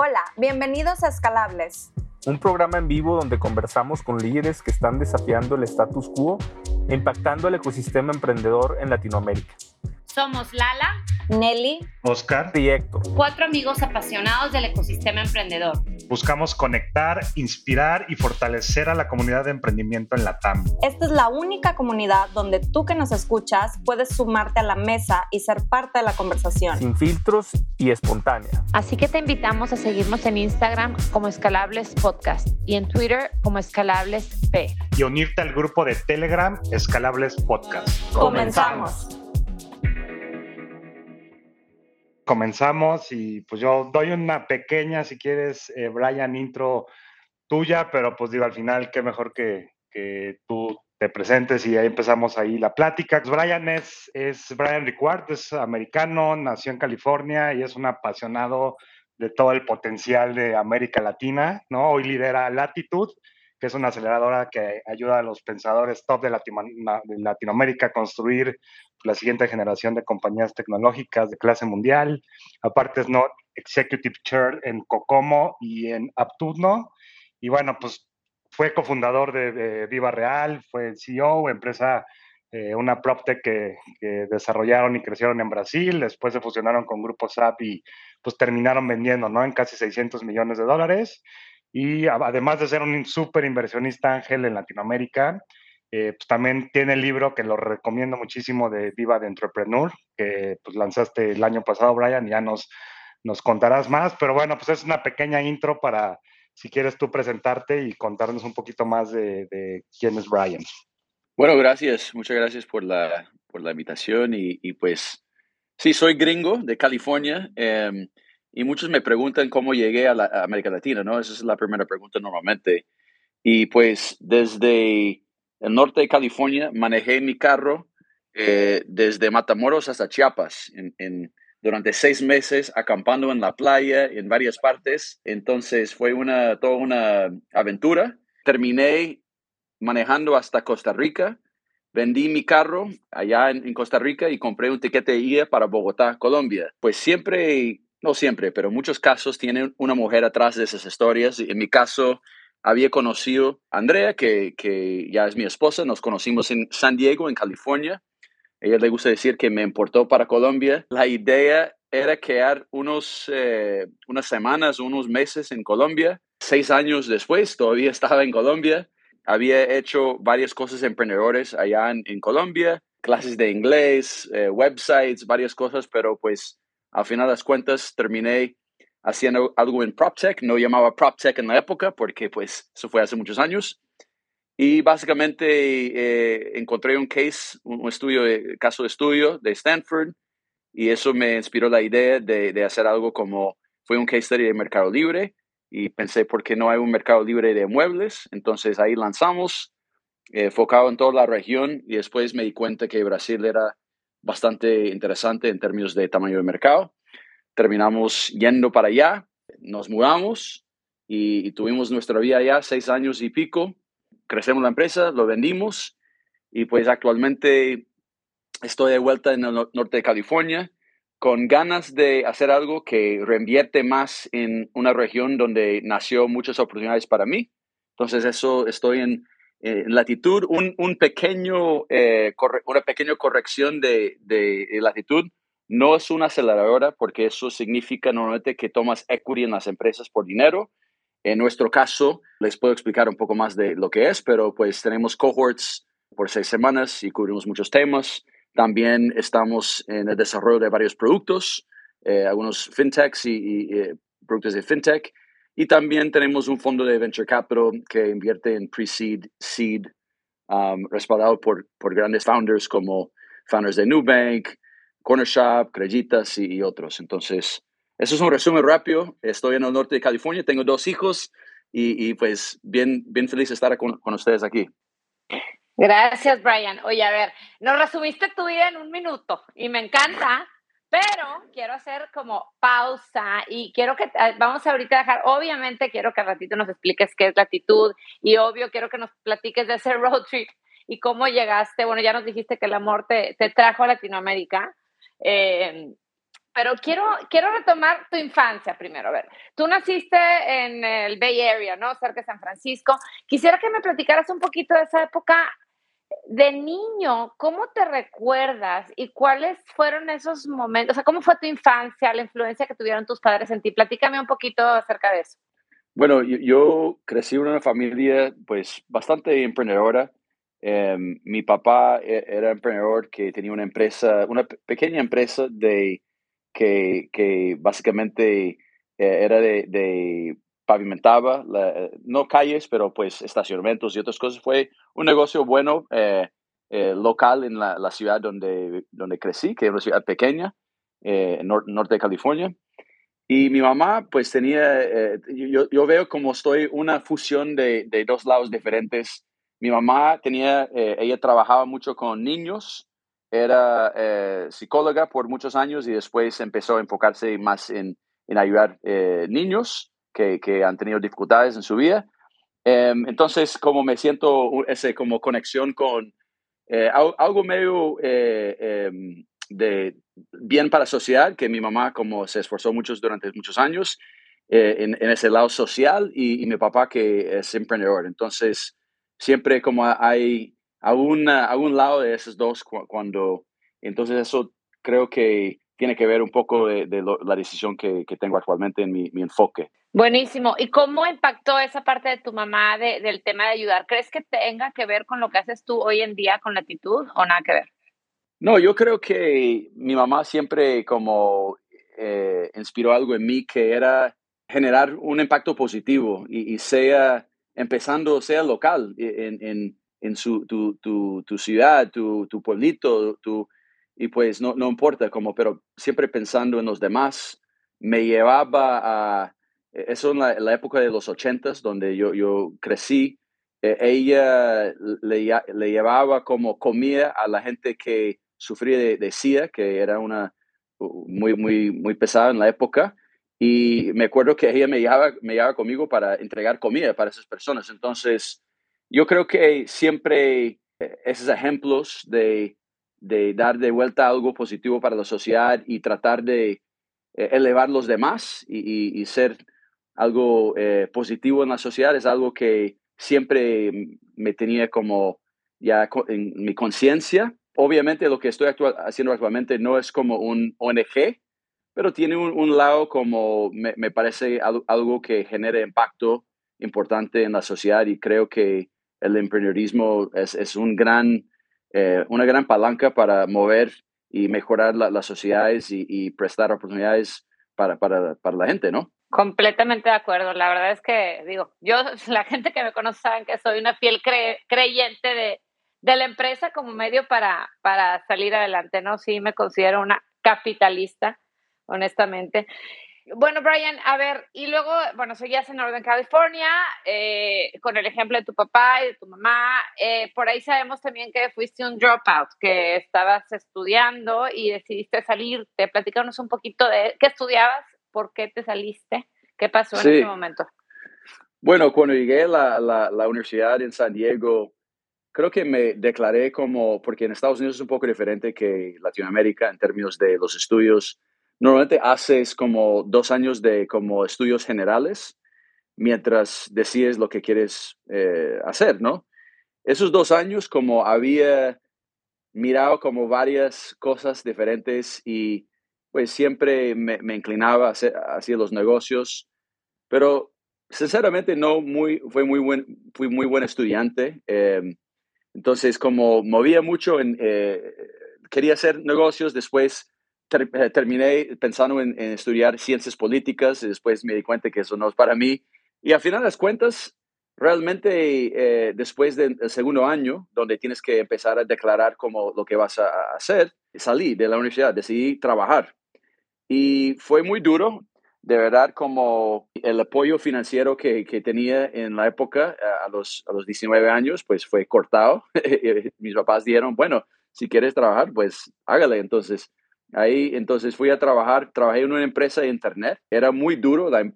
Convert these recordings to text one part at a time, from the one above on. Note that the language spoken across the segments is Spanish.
Hola, bienvenidos a Escalables. Un programa en vivo donde conversamos con líderes que están desafiando el status quo e impactando el ecosistema emprendedor en Latinoamérica. Somos Lala, Nelly, Oscar y Héctor. Cuatro amigos apasionados del ecosistema emprendedor. Buscamos conectar, inspirar y fortalecer a la comunidad de emprendimiento en la TAM. Esta es la única comunidad donde tú que nos escuchas puedes sumarte a la mesa y ser parte de la conversación. Sin filtros y espontánea. Así que te invitamos a seguirnos en Instagram como Escalables Podcast y en Twitter como Escalables P. Y unirte al grupo de Telegram Escalables Podcast. Comenzamos comenzamos y pues yo doy una pequeña, si quieres, eh, Brian, intro tuya, pero pues digo, al final, qué mejor que, que tú te presentes y ahí empezamos ahí la plática. Pues Brian es, es Brian Ricard, es americano, nació en California y es un apasionado de todo el potencial de América Latina, ¿no? Hoy lidera Latitude, que es una aceleradora que ayuda a los pensadores top de, Latinoamérica a construir la siguiente generación de compañías tecnológicas de clase mundial. Aparte es no Executive Chair en Cocomo y en Aptudno. Y bueno, pues fue cofundador de, Viva Real, fue CEO, empresa, eh, una PropTech que, que, desarrollaron y crecieron en Brasil, después se fusionaron con Grupo SAP y pues terminaron vendiendo, ¿no? En casi 600 millones de dólares. Y además de ser un súper inversionista ángel en Latinoamérica, eh, pues también tiene el libro que lo recomiendo muchísimo de Viva de Entrepreneur, que pues lanzaste el año pasado, Brian, y ya nos, nos contarás más. Pero bueno, pues es una pequeña intro para, si quieres tú presentarte y contarnos un poquito más de, quién es Brian. Bueno, gracias. Muchas gracias por la, por la invitación. Y, y pues, sí, soy gringo de California. Eh, y muchos me preguntan cómo llegué a, la, América Latina, ¿no? Esa es la primera pregunta normalmente. Y pues desde el norte de California manejé mi carro eh, desde Matamoros hasta Chiapas en, durante seis meses acampando en la playa en varias partes. Entonces fue una, toda una aventura. Terminé manejando hasta Costa Rica. Vendí mi carro allá en, en Costa Rica y compré un tiquete de ida para Bogotá, Colombia. Pues siempre no siempre, pero muchos casos tienen una mujer atrás de esas historias. En mi caso, había conocido a Andrea, que, que ya es mi esposa. Nos conocimos en San Diego, en California. A ella le gusta decir que me importó para Colombia. La idea era quedar unos, eh, unas semanas, unos meses en Colombia. Seis años después, todavía estaba en Colombia. Había hecho varias cosas emprendedores allá en, en Colombia, clases de inglés, eh, websites, varias cosas, pero pues al final de las cuentas, terminé haciendo algo en PropTech. No llamaba PropTech en la época porque pues eso fue hace muchos años. Y básicamente eh, encontré un case, un estudio, caso de estudio de Stanford y eso me inspiró la idea de, de, hacer algo como, fue un case study de Mercado Libre y pensé, ¿por qué no hay un Mercado Libre de muebles? Entonces ahí lanzamos, eh, enfocado en toda la región y después me di cuenta que Brasil era bastante interesante en términos de tamaño de mercado. Terminamos yendo para allá, nos mudamos y, tuvimos nuestra vida allá seis años y pico. Crecemos la empresa, lo vendimos y pues actualmente estoy de vuelta en el norte de California con ganas de hacer algo que reinvierte más en una región donde nació muchas oportunidades para mí. Entonces eso estoy en eh, latitud, un, un pequeño, eh, una pequeña corrección de, de, latitud. No es una aceleradora porque eso significa normalmente que tomas equity en las empresas por dinero. En nuestro caso, les puedo explicar un poco más de lo que es, pero pues tenemos cohorts por seis semanas y cubrimos muchos temas. También estamos en el desarrollo de varios productos, eh, algunos fintechs y, productos de fintech y también tenemos un fondo de venture capital que invierte en pre-seed, seed, um, respaldado por, por grandes founders como founders de Nubank, Corner Shop, Creditas y, otros. Entonces, eso es un resumen rápido. Estoy en el norte de California, tengo dos hijos y, y pues bien, bien feliz de estar con, con ustedes aquí. Gracias, Brian. Oye, a ver, nos resumiste tu vida en un minuto y me encanta pero quiero hacer como pausa y quiero que, ah, vamos ahorita a dejar, obviamente quiero que al ratito nos expliques qué es latitud y obvio quiero que nos platiques de ese road trip y cómo llegaste, bueno, ya nos dijiste que el amor te, te trajo a Latinoamérica. Eh, pero quiero, quiero retomar tu infancia primero. A ver, tú naciste en el Bay Area, ¿no? Cerca de San Francisco. Quisiera que me platicaras un poquito de esa época de niño. ¿Cómo te recuerdas y cuáles fueron esos momentos? O sea, ¿cómo fue tu infancia, la influencia que tuvieron tus padres en ti? Platícame un poquito acerca de eso. Bueno, yo, crecí en una familia pues bastante emprendedora. Em, mi papá e, era emprendedor que tenía una empresa, una pequeña empresa de que, que básicamente eh, era de, de pavimentaba, no calles, pero pues estacionamientos y otras cosas. Fue un negocio bueno, eh, eh, local en la, ciudad donde, donde crecí, que es una ciudad pequeña, en norte de California. Y mi mamá, pues tenía, yo, yo, veo como estoy una fusión de, de, dos lados diferentes. Mi mamá tenía, ella trabajaba mucho con niños era eh, psicóloga por muchos años y después empezó a enfocarse más en, en ayudar eh, niños que, que, han tenido dificultades en su vida. Em, entonces, como me siento ese como conexión con eh, algo medio em, de bien para la sociedad, que mi mamá como se esforzó mucho durante muchos años en, en, ese lado social y, mi papá que es emprendedor. Entonces, siempre como hay a, a un lado de esos dos cuando, entonces eso creo que tiene que ver un poco de, la decisión que, que, tengo actualmente en mi, mi, enfoque. Buenísimo. ¿Y cómo impactó esa parte de tu mamá de, del tema de ayudar? ¿Crees que tenga que ver con lo que haces tú hoy en día con latitud o nada que ver? No, yo creo que mi mamá siempre como eh, inspiró algo en mí que era generar un impacto positivo y, y sea empezando, sea local, en, en, en su, tu, tu, tu ciudad, tu, tu pueblito, tu, y pues no, no importa como, pero siempre pensando en los demás, me llevaba a, e, eso en la, época de los ochentas, donde yo, yo crecí, e, ella le, le, llevaba como comida a la gente que sufría de, de SIDA, que era una muy, muy, muy pesada en la época, y me acuerdo que ella me llevaba, me llevaba conmigo para entregar comida para esas personas, entonces yo creo que siempre eh, esos ejemplos de, de, dar de vuelta algo positivo para la sociedad y tratar de eh, elevar los demás y, y, ser algo eh, positivo en la sociedad es algo que siempre me tenía como ya en mi conciencia. Obviamente lo que estoy haciendo actualmente no es como un ONG, pero tiene un, lado como me, me, parece algo, que genere impacto importante en la sociedad y creo que el emprendedorismo es, es un gran, eh, una gran palanca para mover y mejorar las sociedades y, prestar oportunidades para, para, para, la gente, ¿no? Completamente de acuerdo. La verdad es que, digo, yo, la gente que me conoce saben que soy una fiel creyente de, de la empresa como medio para, para salir adelante, ¿no? Sí, me considero una capitalista, honestamente. Bueno, Brian, a ver, y luego, bueno, seguías en Northern California, eh, con el ejemplo de tu papá y de tu mamá. Eh, por ahí sabemos también que fuiste un dropout, que estabas estudiando y decidiste salirte. Platícanos un poquito de qué estudiabas, por qué te saliste, qué pasó en ese momento. Bueno, cuando llegué a la, la, la universidad en San Diego, creo que me declaré como, porque en Estados Unidos es un poco diferente que Latinoamérica en términos de los estudios normalmente haces como dos años de como estudios generales mientras decides lo que quieres eh, hacer, ¿no? Esos dos años como había mirado como varias cosas diferentes y pues siempre me, inclinaba hacia, hacia, los negocios, pero sinceramente no muy, fue muy buen, fui muy buen estudiante. Em, entonces como movía mucho en, eh, quería hacer negocios, después eh, terminé pensando en, estudiar ciencias políticas y después me di cuenta que eso no es para mí. Y al final de las cuentas, realmente eh, después del segundo año, donde tienes que empezar a declarar como lo que vas a hacer, salí de la universidad, decidí trabajar. Y fue muy duro, de verdad, como el apoyo financiero que, que tenía en la época, a los, a los 19 años, pues fue cortado. Mis papás dijeron, bueno, si quieres trabajar, pues hágale. Entonces, Ahí entonces fui a trabajar, trabajé en una empresa de internet, era muy duro eh,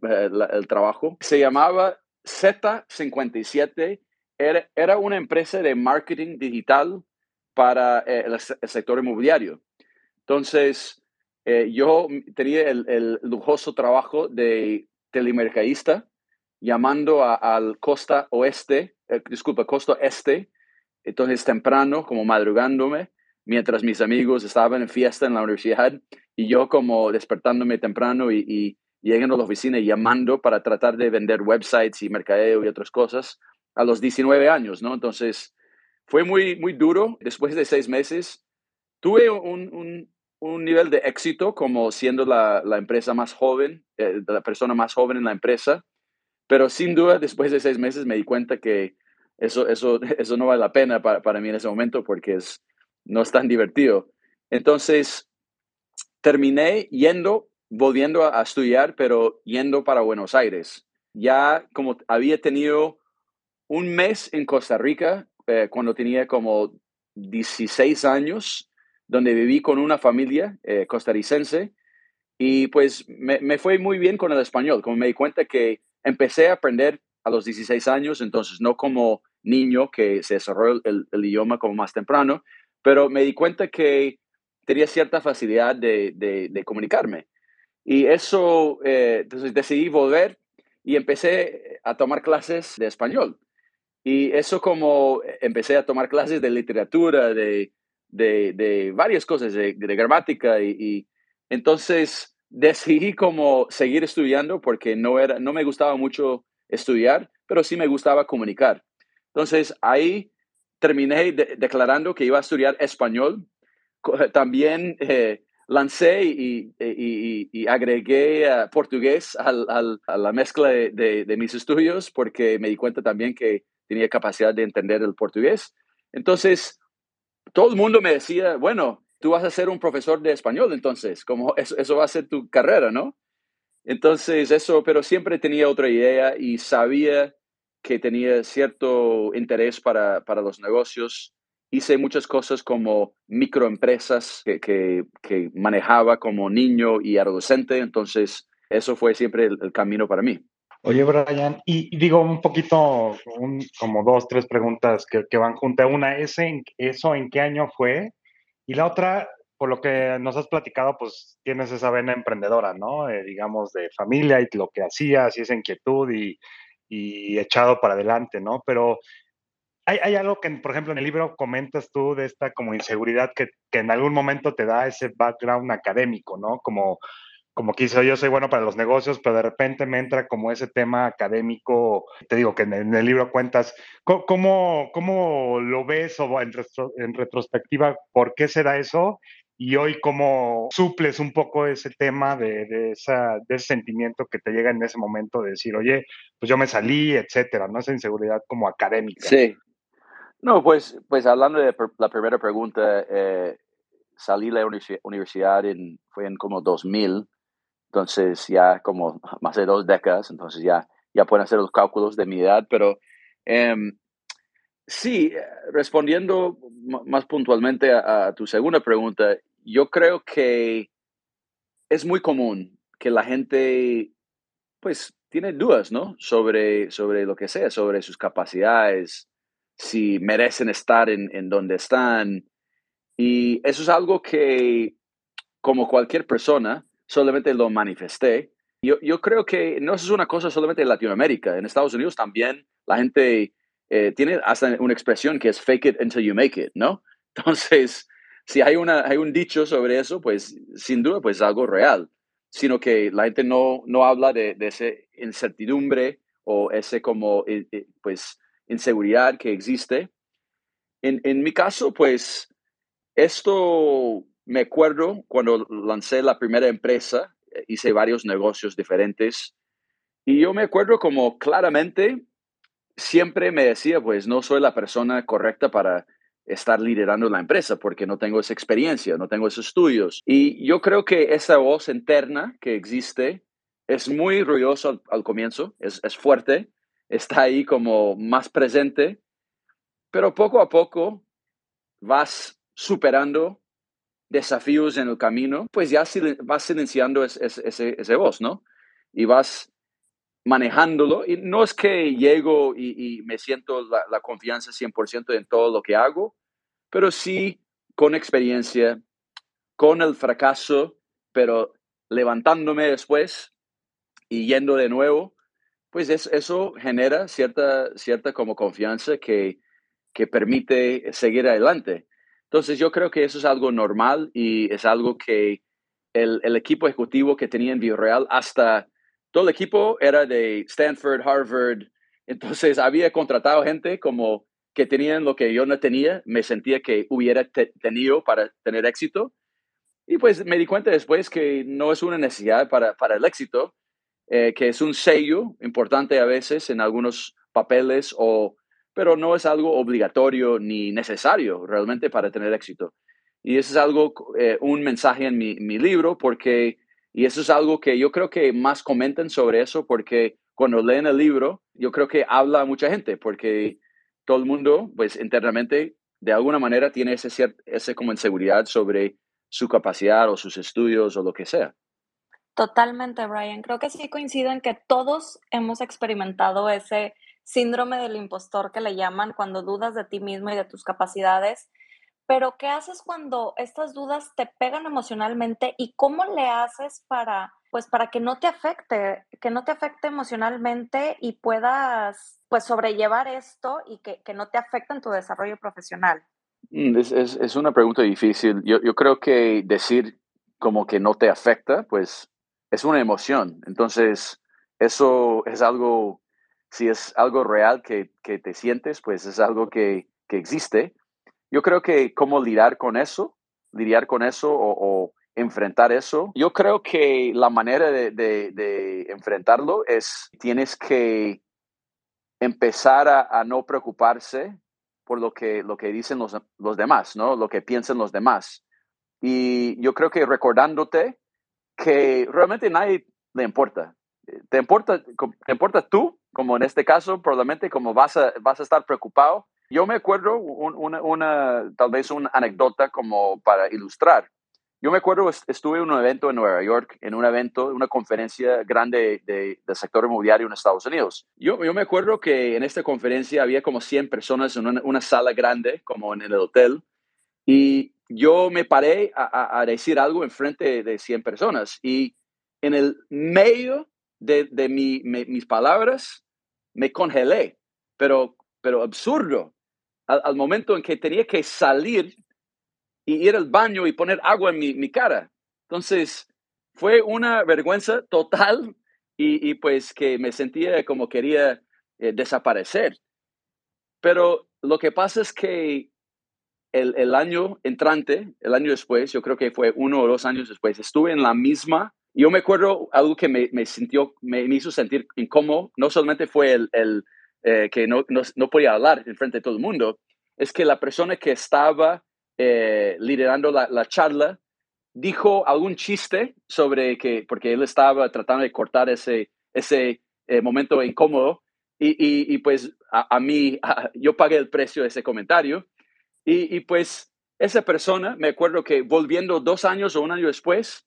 el trabajo, se llamaba Z57, era, era, una empresa de marketing digital para eh, el, sector inmobiliario. Entonces, eh, yo tenía el, lujoso trabajo de telemercadista llamando al costa oeste, eh, disculpa, costa este, entonces temprano, como madrugándome, mientras mis amigos estaban en fiesta en la universidad y yo como despertándome temprano y, y llegando a la oficina y llamando para tratar de vender websites y mercadeo y otras cosas a los 19 años, ¿no? Entonces, fue muy, muy duro. Después de seis meses, tuve un, un, nivel de éxito como siendo la, la empresa más joven, eh, la persona más joven en la empresa, pero sin duda, después de seis meses me di cuenta que eso, eso, eso no vale la pena para, para mí en ese momento porque es, no es tan divertido. Entonces, terminé yendo, volviendo a, a estudiar, pero yendo para Buenos Aires. Ya como había tenido un mes en Costa Rica eh, cuando tenía como 16 años, donde viví con una familia eh, costarricense y pues me, fue muy bien con el español, como me di cuenta que empecé a aprender a los 16 años, entonces no como niño que se desarrolló el, idioma como más temprano, pero me di cuenta que tenía cierta facilidad de, comunicarme. Y eso, eh, entonces decidí volver y empecé a tomar clases de español. Y eso como empecé a tomar clases de literatura, de, de, varias cosas, de, gramática, y, entonces decidí como seguir estudiando porque no, era, no me gustaba mucho estudiar, pero sí me gustaba comunicar. Entonces ahí terminé declarando que iba a estudiar español. También eh, lancé y, y, agregué portugués al, a la mezcla de, de, mis estudios porque me di cuenta también que tenía capacidad de entender el portugués. Entonces, todo el mundo me decía, bueno, tú vas a ser un profesor de español, entonces, como eso, eso va a ser tu carrera, ¿no? Entonces, eso, pero siempre tenía otra idea y sabía que tenía cierto interés para, para los negocios. Hice muchas cosas como microempresas que, que, que, manejaba como niño y adolescente, entonces eso fue siempre el camino para mí. Oye, Brian, y, digo un poquito, como dos, tres preguntas que, van juntas. Una, ¿ese, ¿eso en qué año fue? Y la otra, por lo que nos has platicado, pues tienes esa vena emprendedora, ¿no? Eh, digamos, de familia y lo que hacías y esa inquietud y, y echado para adelante, ¿no? Pero hay, hay, algo que, por ejemplo, en el libro comentas tú de esta como inseguridad que, que en algún momento te da ese background académico, ¿no? Como como quise, yo soy bueno para los negocios, pero de repente me entra como ese tema académico, te digo que en el, libro cuentas, ¿cómo, cómo lo ves o en, en retrospectiva, por qué será eso? Y hoy cómo suples un poco ese tema de, de, esa, de ese sentimiento que te llega en ese momento de decir, oye, pues yo me salí, etcétera, ¿no? Esa inseguridad como académica. Sí. No, pues, pues hablando de la primera pregunta, eh, salí de la universidad en, fue en como 2000 entonces ya como más de dos décadas, entonces ya, ya pueden hacer los cálculos de mi edad, pero em, sí, respondiendo más puntualmente a, tu segunda pregunta, yo creo que es muy común que la gente pues tiene dudas, ¿no? Sobre, sobre lo que sea, sobre sus capacidades, si merecen estar en, en donde están. Y eso es algo que, como cualquier persona, solamente lo manifesté. Yo, yo creo que no es una cosa solamente en Latinoamérica, en Estados Unidos también la gente eh, tiene hasta una expresión que es fake it until you make it, ¿no? Entonces, si hay, una, hay un dicho sobre eso, pues sin duda pues es algo real, sino que la gente no, no habla de, de esa incertidumbre o ese como eh, eh, pues inseguridad que existe. En, en mi caso, pues esto me acuerdo cuando lancé la primera empresa, eh, hice varios negocios diferentes y yo me acuerdo como claramente siempre me decía, pues no soy la persona correcta para estar liderando la empresa porque no tengo esa experiencia, no tengo esos estudios. Y yo creo que esa voz interna que existe es muy ruidosa al, comienzo, es, es fuerte, está ahí como más presente, pero poco a poco vas superando desafíos en el camino, pues ya vas silenciando ese, ese, voz, ¿no? Y vas manejándolo. Y no es que llego y, me siento la, la confianza 100% en todo lo que hago, pero sí con experiencia, con el fracaso pero levantándome después y yendo de nuevo, pues eso genera cierta, cierta como confianza que, que permite seguir adelante. Entonces yo creo que eso es algo normal y es algo que el, el equipo ejecutivo que tenía en Villarreal, hasta todo el equipo era de Stanford, Harvard, entonces había contratado gente como que tenían lo que yo no tenía, me sentía que hubiera tenido para tener éxito. Y pues me di cuenta después que no es una necesidad para, para el éxito, eh, que es un sello importante a veces en algunos papeles, o, pero no es algo obligatorio ni necesario realmente para tener éxito. Y eso es algo, eh, un mensaje en mi, mi libro, porque, y eso es algo que yo creo que más comentan sobre eso, porque cuando leen el libro, yo creo que habla a mucha gente, porque todo el mundo, pues internamente, de alguna manera tiene ese, ese como inseguridad sobre su capacidad o sus estudios o lo que sea. Totalmente, Brian. Creo que sí coincido en que todos hemos experimentado ese síndrome del impostor que le llaman cuando dudas de ti mismo y de tus capacidades. Pero, ¿qué haces cuando estas dudas te pegan emocionalmente y cómo le haces para, pues, para que no te afecte, que no te afecte emocionalmente y puedas, pues, sobrellevar esto y que, que no te afecte en tu desarrollo profesional? Mm, es, es, una pregunta difícil. Yo, yo creo que decir como que no te afecta, pues, es una emoción. Entonces, eso es algo, si es algo real que, que te sientes, pues es algo que, que existe yo creo que cómo lidiar con eso, lidiar con eso o, enfrentar eso, yo creo que la manera de, enfrentarlo es, tienes que empezar a, no preocuparse por lo que, lo que dicen los, los demás, ¿no? Lo que piensan los demás. Y yo creo que recordándote que realmente nadie le importa. Te importa, te importa tú, como en este caso, probablemente como vas a, vas a estar preocupado yo me acuerdo una, tal vez una anécdota como para ilustrar. Yo me acuerdo, estuve en un evento en Nueva York, en un evento, una conferencia grande de, del sector inmobiliario en Estados Unidos. Yo, yo me acuerdo que en esta conferencia había como 100 personas en una, sala grande, como en el hotel, y yo me paré a, decir algo en frente de 100 personas y en el medio de, de mis palabras me congelé, pero, pero absurdo al, momento en que tenía que salir y ir al baño y poner agua en mi, cara. Entonces, fue una vergüenza total y, pues que me sentía como quería eh, desaparecer. Pero lo que pasa es que el, el, año entrante, el año después, yo creo que fue uno o dos años después, estuve en la misma. Yo me acuerdo algo que me, me sintió, me, hizo sentir incómodo. No solamente fue el, el, eh, que no, no, podía hablar en frente de todo el mundo, es que la persona que estaba eh, liderando la, charla dijo algún chiste sobre que, porque él estaba tratando de cortar ese, ese eh, momento incómodo, y, y, pues a, mí, yo pagué el precio de ese comentario, y, y, pues esa persona, me acuerdo que volviendo dos años o un año después,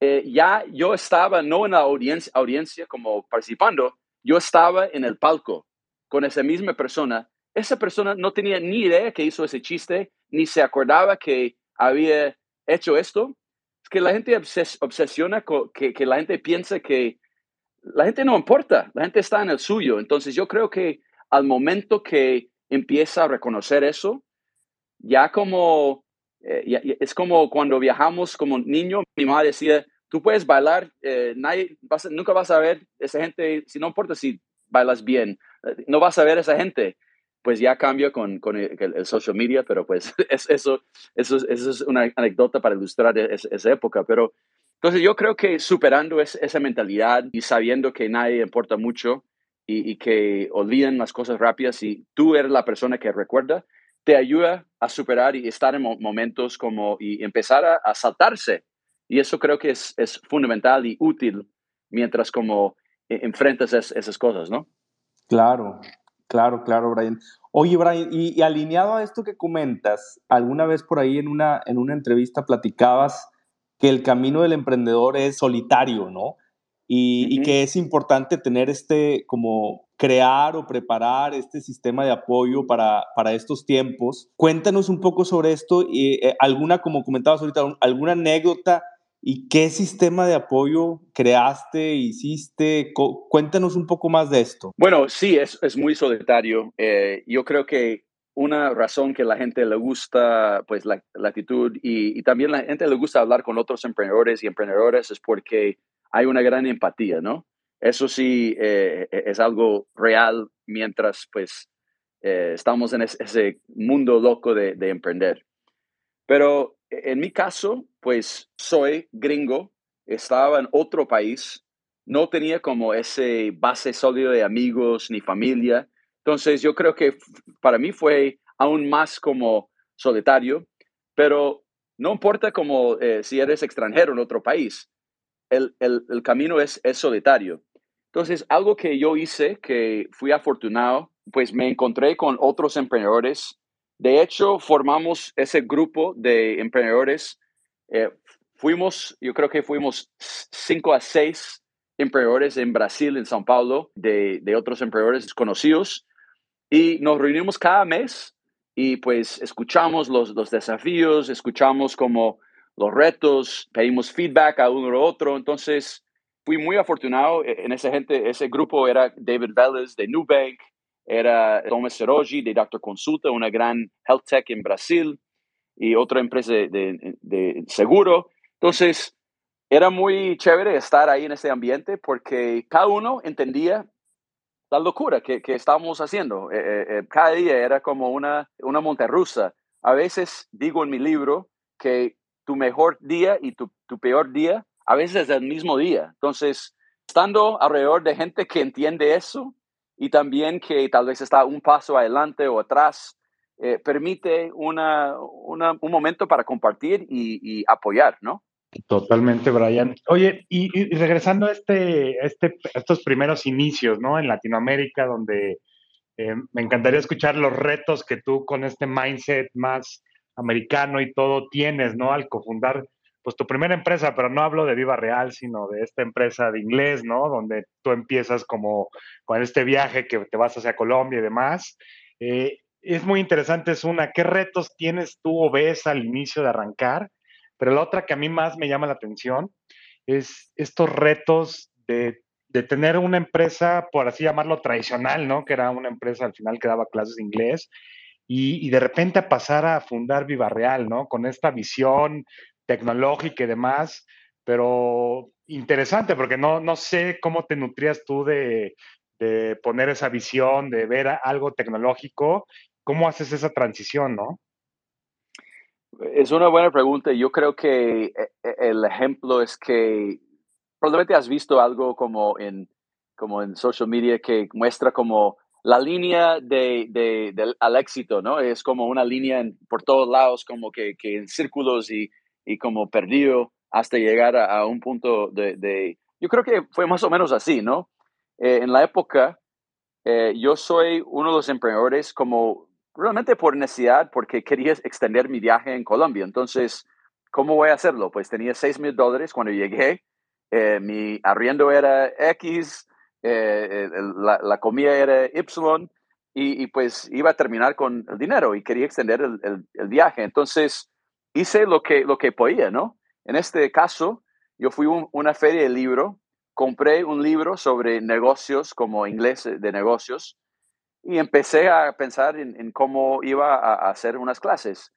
ya yo estaba no en la audiencia, audiencia como participando, yo estaba en el palco con esa misma persona, esa persona no tenía ni idea que hizo ese chiste, ni se acordaba que había hecho esto. Es que la gente obsesiona con que, que la gente piensa que la gente no importa, la gente está en el suyo. Entonces yo creo que al momento que empieza a reconocer eso, ya como, eh, es como cuando viajamos como niño, mi mamá decía, tú puedes bailar, eh, nadie, nunca vas a ver esa gente, si no importa si bailas bien, no vas a ver esa gente. Pues ya cambia con, con el, social media, pero pues eso, eso, eso es una anécdota para ilustrar esa época. Pero entonces yo creo que superando esa mentalidad y sabiendo que nadie importa mucho y, que olviden las cosas rápidas y tú eres la persona que recuerda, te ayuda a superar y estar en momentos como y empezar a, saltarse. Y eso creo que es, es fundamental y útil mientras como e, enfrentas esas cosas, ¿no? Claro, claro, claro, Brian. Oye, Brian, y, alineado a esto que comentas, alguna vez por ahí en una, en una entrevista platicabas que el camino del emprendedor es solitario, ¿no? Y, que es importante tener este, como crear o preparar este sistema de apoyo para, para estos tiempos. Cuéntanos un poco sobre esto y eh, alguna, como comentabas ahorita, alguna anécdota ¿Y qué sistema de apoyo creaste, hiciste? Cuéntanos un poco más de esto. Bueno, sí, es, es muy solitario. Eh, yo creo que una razón que la gente le gusta, pues la, actitud y, y, también la gente le gusta hablar con otros emprendedores y emprendedoras es porque hay una gran empatía, ¿no? Eso sí eh, e, es algo real mientras pues eh, estamos en ese, mundo loco de, de emprender. Pero e, en mi caso, pues soy gringo, estaba en otro país, no tenía como ese base sólido de amigos ni familia. Entonces yo creo que para mí fue aún más como solitario, pero no importa como eh, si eres extranjero en otro país, el, el, camino es, es solitario. Entonces, algo que yo hice, que fui afortunado, pues me encontré con otros emprendedores de hecho, formamos ese grupo de emprendedores. Eh, fuimos, yo creo que fuimos cinco a seis emprendedores en Brasil, en São Paulo, de, de otros emprendedores conocidos. Y nos reunimos cada mes y pues escuchamos los, los desafíos, escuchamos como los retos, pedimos feedback a uno al otro. Entonces, fui muy afortunado e, en esa gente. Ese grupo era David Vélez de Nubank, era Thomas Serogi de Doctor Consulta, una gran health tech en Brasil y otra empresa de, seguro. Entonces, era muy chévere estar ahí en ese ambiente porque cada uno entendía la locura que, que estábamos haciendo. Eh, eh, cada día era como una, una montaña rusa. A veces digo en mi libro que tu mejor día y tu, tu peor día a veces es el mismo día. Entonces, estando alrededor de gente que entiende eso, y también que tal vez está un paso adelante o atrás, eh, permite una, una, un momento para compartir y, apoyar, ¿no? Totalmente, Brian. Oye, y, regresando a, este, este, estos primeros inicios, ¿no? En Latinoamérica, donde eh, me encantaría escuchar los retos que tú con este mindset más americano y todo tienes, ¿no? Al cofundar pues tu primera empresa, pero no hablo de Viva Real, sino de esta empresa de inglés, ¿no? Donde tú empiezas como con este viaje que te vas hacia Colombia y demás. Eh, es muy interesante, es una, ¿qué retos tienes tú o ves al inicio de arrancar? Pero la otra que a mí más me llama la atención es estos retos de, de tener una empresa, por así llamarlo, tradicional, ¿no? Que era una empresa al final que daba clases de inglés. Y, y, de repente pasar a fundar Viva Real, ¿no? Con esta visión tecnológica y demás, pero interesante porque no, no sé cómo te nutrías tú de, de poner esa visión, de ver algo tecnológico, ¿cómo haces esa transición, no? Es una buena pregunta. Yo creo que eh, eh, el ejemplo es que probablemente has visto algo como en, como en social media que muestra como la línea de, de, al éxito, ¿no? Es como una línea por todos lados, como que, que en círculos y y como perdido hasta llegar a, un punto de, Yo creo que fue más o menos así, ¿no? Eh, en la época, eh, yo soy uno de los emprendedores como realmente por necesidad, porque quería extender mi viaje en Colombia. Entonces, ¿cómo voy a hacerlo? Pues tenía 6 mil dólares cuando llegué, eh, mi arriendo era X, la, la, comida era Y, y, pues iba a terminar con el dinero y quería extender el, el viaje. Entonces, hice lo que, lo que podía, ¿no? En este caso, yo fui a una feria de libro, compré un libro sobre negocios, como inglés de negocios, y empecé a pensar en, cómo iba a, hacer unas clases.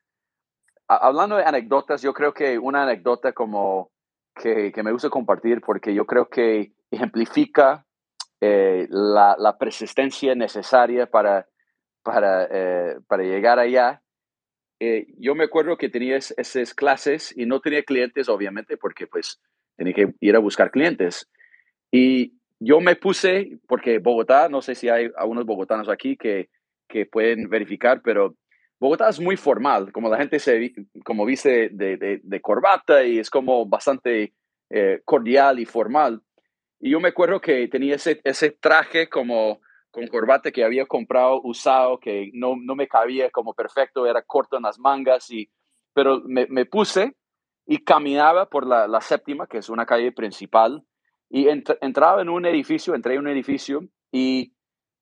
hablando de anécdotas, yo creo que una anécdota como que, que me gusta compartir, porque yo creo que ejemplifica eh, la, la, persistencia necesaria para, para, eh, para llegar allá, eh, yo me acuerdo que tenía esas clases y no tenía clientes, obviamente, porque pues tenía que ir a buscar clientes. Y yo me puse, porque Bogotá, no sé si hay algunos bogotanos aquí que, que pueden verificar, pero Bogotá es muy formal, como la gente se como viste de, corbata y es como bastante eh, cordial y formal. Y yo me acuerdo que tenía ese, ese traje como con corbata que había comprado usado, que no, no me cabía como perfecto, era corto en las mangas, y, pero me, me puse y caminaba por la, la, séptima, que es una calle principal, y entraba en un edificio, entré en un edificio y,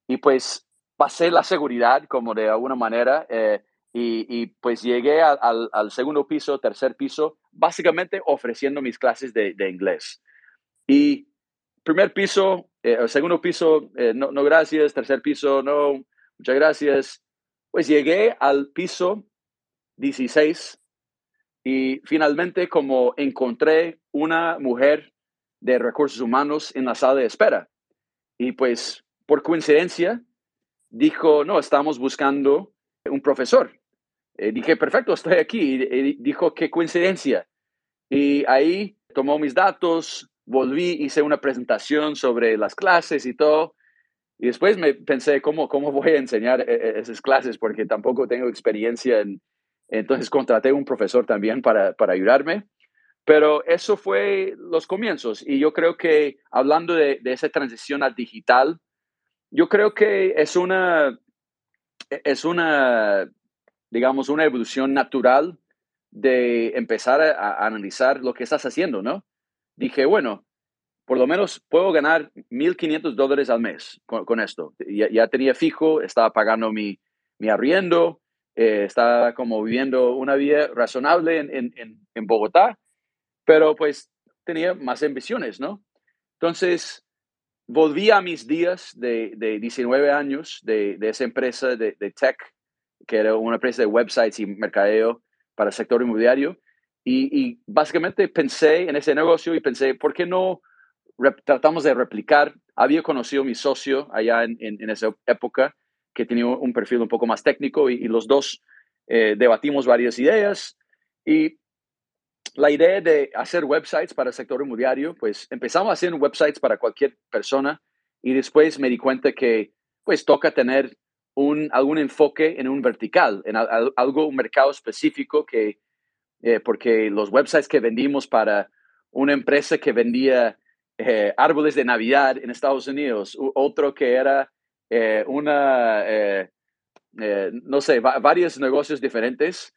y pues pasé la seguridad como de alguna manera eh, y, y, pues llegué al, al, segundo piso, tercer piso, básicamente ofreciendo mis clases de, de inglés. Y primer piso, eh, segundo piso, eh, no, no gracias, tercer piso, no, muchas gracias. Pues llegué al piso 16 y finalmente como encontré una mujer de recursos humanos en la sala de espera. Y pues por coincidencia dijo, no, estamos buscando un profesor. Eh, dije, perfecto, estoy aquí. Y, dijo, qué coincidencia. Y ahí tomó mis datos, volví, hice una presentación sobre las clases y todo. Y después me pensé, ¿cómo, cómo voy a enseñar e, e, esas clases? Porque tampoco tengo experiencia en... Entonces contraté un profesor también para, para ayudarme. Pero eso fue los comienzos. Y yo creo que hablando de, de esa transición al digital, yo creo que es una, es una, digamos, una evolución natural de empezar a, analizar lo que estás haciendo, ¿no? Dije, bueno, por lo menos puedo ganar 1.500 dólares al mes con, esto. Ya, tenía fijo, estaba pagando mi, mi arriendo, eh, estaba como viviendo una vida razonable en, en, en, Bogotá, pero pues tenía más ambiciones, ¿no? Entonces, volví a mis días de, de 19 años de, de esa empresa de, de, tech, que era una empresa de websites y mercadeo para el sector inmobiliario. Y, básicamente pensé en ese negocio y pensé, ¿por qué no tratamos de replicar? Había conocido a mi socio allá en, en, esa época, que tenía un perfil un poco más técnico y, los dos eh, debatimos varias ideas. Y la idea de hacer websites para el sector inmobiliario, pues empezamos a hacer websites para cualquier persona y después me di cuenta que pues toca tener un, algún enfoque en un vertical, en algo, un mercado específico que, eh, porque los websites que vendimos para una empresa que vendía eh, árboles de Navidad en Estados Unidos, otro que era eh, una, no sé, varios negocios diferentes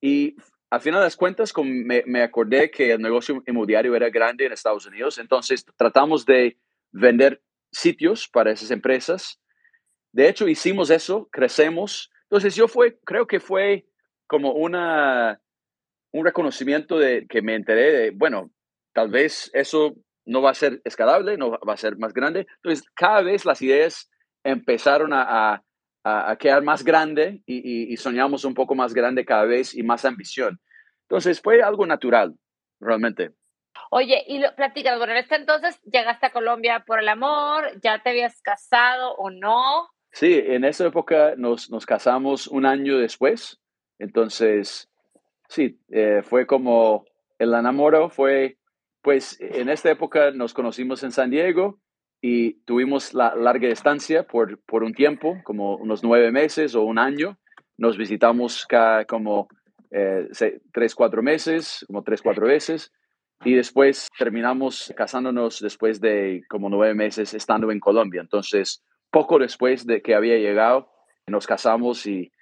y al final de las cuentas, me, me, acordé que el negocio inmobiliario era grande en Estados Unidos, entonces tratamos de vender sitios para esas empresas. De hecho, hicimos eso, crecemos. Entonces, yo fue, creo que fue como una, un reconocimiento de que me enteré de, bueno, tal vez eso no va a ser escalable, no va a ser más grande. Entonces, cada vez las ideas empezaron a, a, quedar más grande y, soñamos un poco más grande cada vez y más ambición. Entonces fue algo natural, realmente. Oye, y lo, platicas, bueno, en este entonces llegaste a Colombia por el amor, ¿ya te habías casado o no? Sí, en esa época nos, nos casamos un año después, entonces, sí, eh, fue como el enamoro, fue, pues en esta época nos conocimos en San Diego, y tuvimos la larga estancia por, por un tiempo, como unos nueve meses o un año. Nos visitamos cada como eh, tres, cuatro meses, como tres, cuatro veces. Y después terminamos casándonos después de como nueve meses estando en Colombia. Entonces, poco después de que había llegado, nos casamos y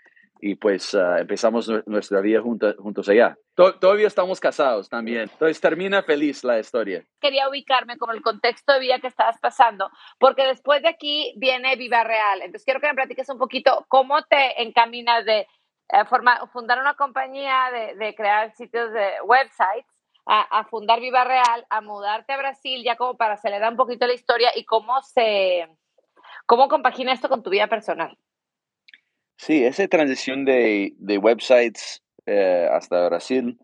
y pues ah, empezamos nuestra vida juntos allá. todavía estamos casados también. Entonces termina feliz la historia. Quería ubicarme como el contexto de vida que estabas pasando, porque después de aquí viene Viva Real. Entonces quiero que me platiques un poquito cómo te encaminas de eh, formar, fundar una compañía, de, crear sitios de websites, a, a, fundar Viva Real, a mudarte a Brasil, ya como para acelerar un poquito la historia y cómo se, cómo compagina esto con tu vida personal. Sí, esa transición de, de websites eh, hasta Brasil,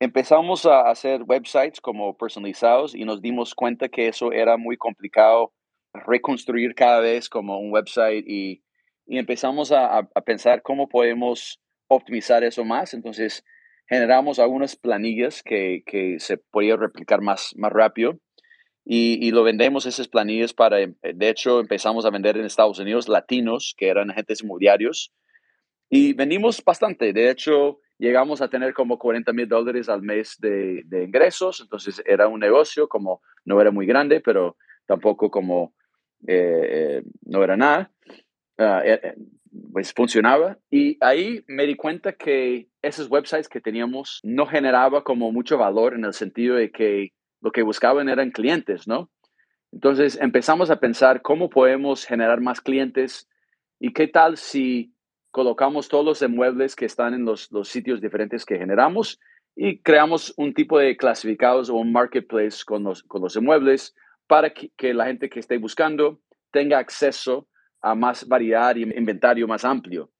empezamos a hacer websites como personalizados y nos dimos cuenta que eso era muy complicado reconstruir cada vez como un website y, y empezamos a, a, pensar cómo podemos optimizar eso más. Entonces generamos algunas planillas que, que se podían replicar más, más rápido y, lo vendemos esas planillas para, eh, de hecho, empezamos a vender en Estados Unidos latinos que eran agentes inmobiliarios y vendimos bastante. De hecho, llegamos a tener como 40 mil dólares al mes de, de, ingresos, entonces era un negocio como no era muy grande, pero tampoco como eh, no era nada. Ah, eh, pues funcionaba y ahí me di cuenta que esos websites que teníamos no generaba como mucho valor en el sentido de que lo que buscaban eran clientes, ¿no? Entonces empezamos a pensar cómo podemos generar más clientes y qué tal si colocamos todos los inmuebles que están en los, sitios diferentes que generamos y creamos un tipo de clasificados o un marketplace con los, con inmuebles para que la gente que esté buscando tenga acceso a más variedad y inventario más amplio.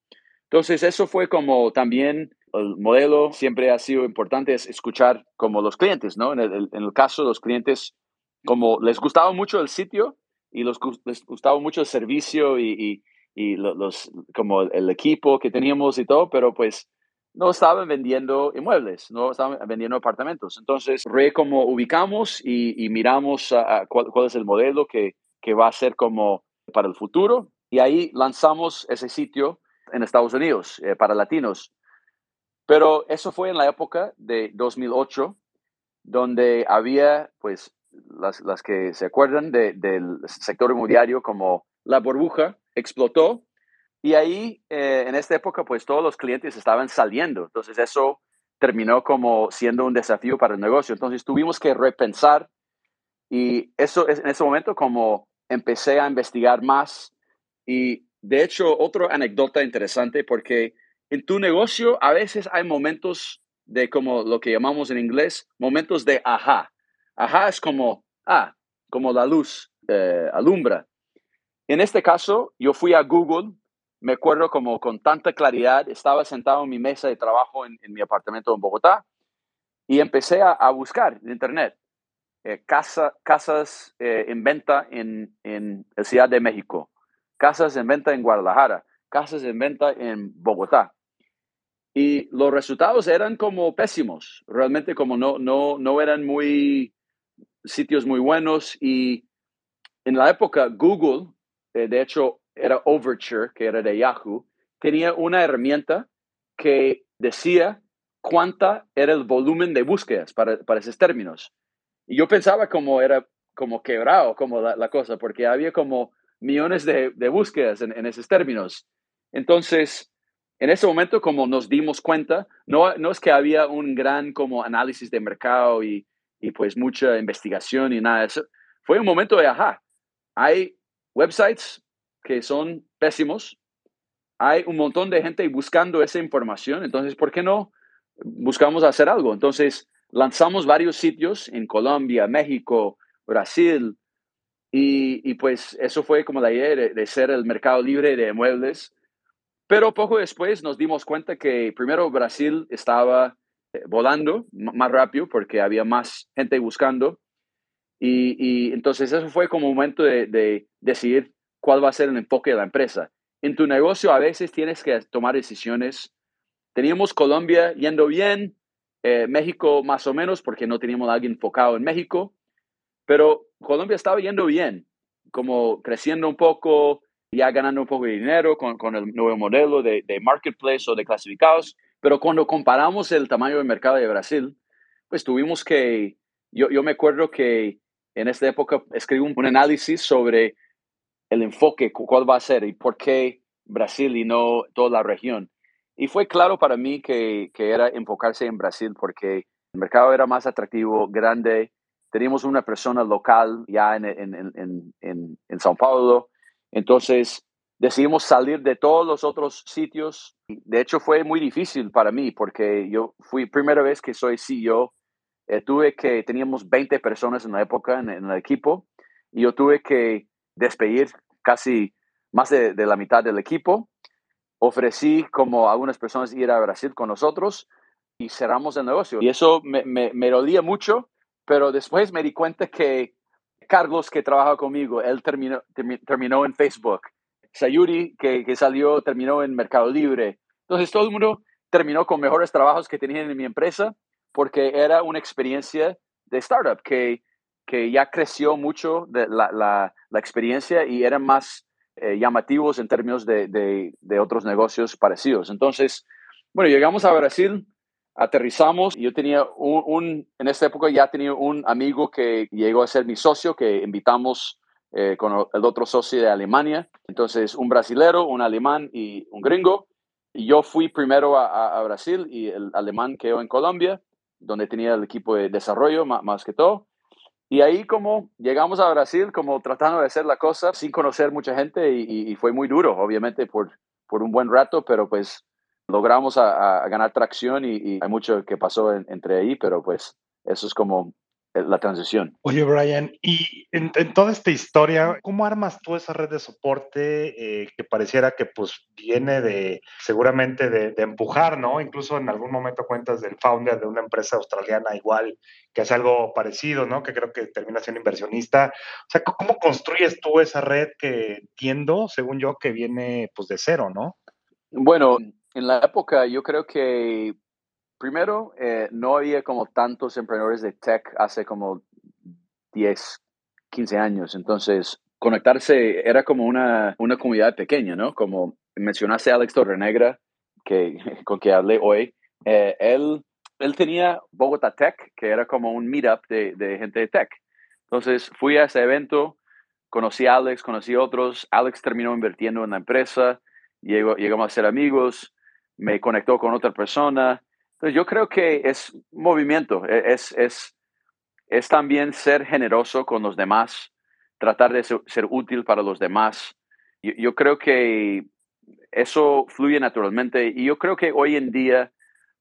Entonces, eso fue como también el modelo siempre ha sido importante es escuchar como los clientes, ¿no? En el, en el caso de los clientes, como les gustaba mucho el sitio y los, les gustaba mucho el servicio y, y, y los, como el equipo que teníamos y todo, pero pues no estaban vendiendo inmuebles, no estaban vendiendo apartamentos. Entonces, re como ubicamos y, y miramos a, a cuál, cuál, es el modelo que, que va a ser como para el futuro. Y ahí lanzamos ese sitio en Estados Unidos eh, para latinos. Pero eso fue en la época de 2008, donde había, pues, las, las que se acuerdan de, del sector inmobiliario como la burbuja explotó y ahí, eh, en esta época, pues todos los clientes estaban saliendo. Entonces eso terminó como siendo un desafío para el negocio. Entonces tuvimos que repensar y eso es en ese momento como empecé a investigar más y de hecho, otra anécdota interesante porque en tu negocio a veces hay momentos de como lo que llamamos en inglés, momentos de ajá. Ajá es como, ah, como la luz eh, alumbra. En este caso, yo fui a Google, me acuerdo como con tanta claridad, estaba sentado en mi mesa de trabajo en, en mi apartamento en Bogotá y empecé a, a buscar en Internet eh, casa, casas eh, en venta en, en la Ciudad de México, casas en venta en Guadalajara, casas en venta en Bogotá. Y los resultados eran como pésimos, realmente como no, no, no eran muy sitios muy buenos. Y en la época Google, eh, de hecho era Overture, que era de Yahoo, tenía una herramienta que decía cuánta era el volumen de búsquedas para, para esos términos. Y yo pensaba como era como quebrado como la, cosa, porque había como millones de, de búsquedas en, esos términos. Entonces, en ese momento, como nos dimos cuenta, no, no es que había un gran como análisis de mercado y, pues mucha investigación y nada eso. Fue un momento de, ajá, hay websites que son pésimos, hay un montón de gente buscando esa información, entonces, ¿por qué no buscamos hacer algo? Entonces, lanzamos varios sitios en Colombia, México, Brasil, y, pues eso fue como la idea de, de, ser el mercado libre de muebles. Pero poco después nos dimos cuenta que primero Brasil estaba eh, volando más rápido porque había más gente buscando. Y, y entonces eso fue como momento de, de, decidir cuál va a ser el enfoque de la empresa. En tu negocio a veces tienes que tomar decisiones. Teníamos Colombia yendo bien, eh, México más o menos porque no teníamos a alguien enfocado en México. Pero Colombia estaba yendo bien, como creciendo un poco, ya ganando un poco de dinero con, con el nuevo modelo de, de, marketplace o de clasificados. Pero cuando comparamos el tamaño del mercado de Brasil, pues tuvimos que, yo, yo me acuerdo que en esta época escribí un, un análisis sobre el enfoque, cuál va a ser y por qué Brasil y no toda la región. Y fue claro para mí que, que era enfocarse en Brasil porque el mercado era más atractivo, grande, teníamos una persona local ya en, en, en, en, Sao Paulo. Entonces decidimos salir de todos los otros sitios. De hecho, fue muy difícil para mí porque yo fui primera vez que soy CEO. Eh, tuve que, teníamos 20 personas en la época en, el equipo y yo tuve que despedir casi más de, la mitad del equipo. Ofrecí como algunas personas ir a Brasil con nosotros y cerramos el negocio. Y eso me, me, me dolía mucho pero después me di cuenta que Carlos, que trabaja conmigo, él terminó, terminó en Facebook. Sayuri, que, que, salió, terminó en Mercado Libre. Entonces todo el mundo terminó con mejores trabajos que tenían en mi empresa porque era una experiencia de startup que, que ya creció mucho de la, la, experiencia y eran más eh, llamativos en términos de, de, de otros negocios parecidos. Entonces, bueno, llegamos a Brasil aterrizamos. Yo tenía un, un, en esta época ya tenía un amigo que llegó a ser mi socio, que invitamos eh, con el otro socio de Alemania. Entonces, un brasilero, un alemán y un gringo. Y yo fui primero a, a, Brasil y el alemán quedó en Colombia, donde tenía el equipo de desarrollo más, más que todo. Y ahí como llegamos a Brasil, como tratando de hacer la cosa sin conocer mucha gente y, y, y fue muy duro, obviamente, por, por un buen rato, pero pues logramos a, ganar tracción y, hay mucho que pasó entre ahí, pero pues eso es como eh, la transición. Oye, Brian, y en, toda esta historia, ¿cómo armas tú esa red de soporte eh, que pareciera que pues viene de, seguramente de, empujar, ¿no? Incluso en algún momento cuentas del founder de una empresa australiana igual, que hace algo parecido, ¿no? Que creo que termina siendo inversionista. O sea, ¿cómo construyes tú esa red que entiendo, según yo, que viene pues de cero, ¿no? Bueno, en la época yo creo que primero eh, no había como tantos emprendedores de tech hace como 10, 15 años. Entonces, conectarse era como una, una comunidad pequeña, ¿no? Como mencionaste a Alex Torrenegra, que, con que hablé hoy, eh, él, él tenía Bogotá Tech, que era como un meetup de, de gente de tech. Entonces fui a ese evento, conocí a Alex, conocí a otros. Alex terminó invirtiendo en la empresa, llegó, llegamos a ser amigos me conectó con otra persona. Entonces yo creo que es movimiento, e, es, es, es también ser generoso con los demás, tratar de ser, útil para los demás. Yo, creo que eso fluye naturalmente y yo creo que hoy en día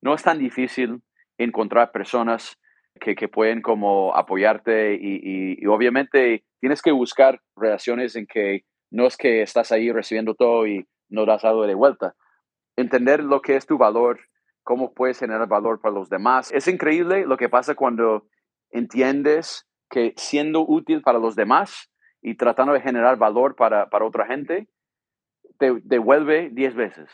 no es tan difícil encontrar personas que, que pueden como apoyarte y, y, obviamente tienes que buscar relaciones en que no es que estás ahí recibiendo todo y no das algo de vuelta entender lo que es tu valor, cómo puedes generar valor para los demás. Es increíble lo que pasa cuando entiendes que siendo útil para los demás y tratando de generar valor para, para otra gente, te devuelve 10 veces.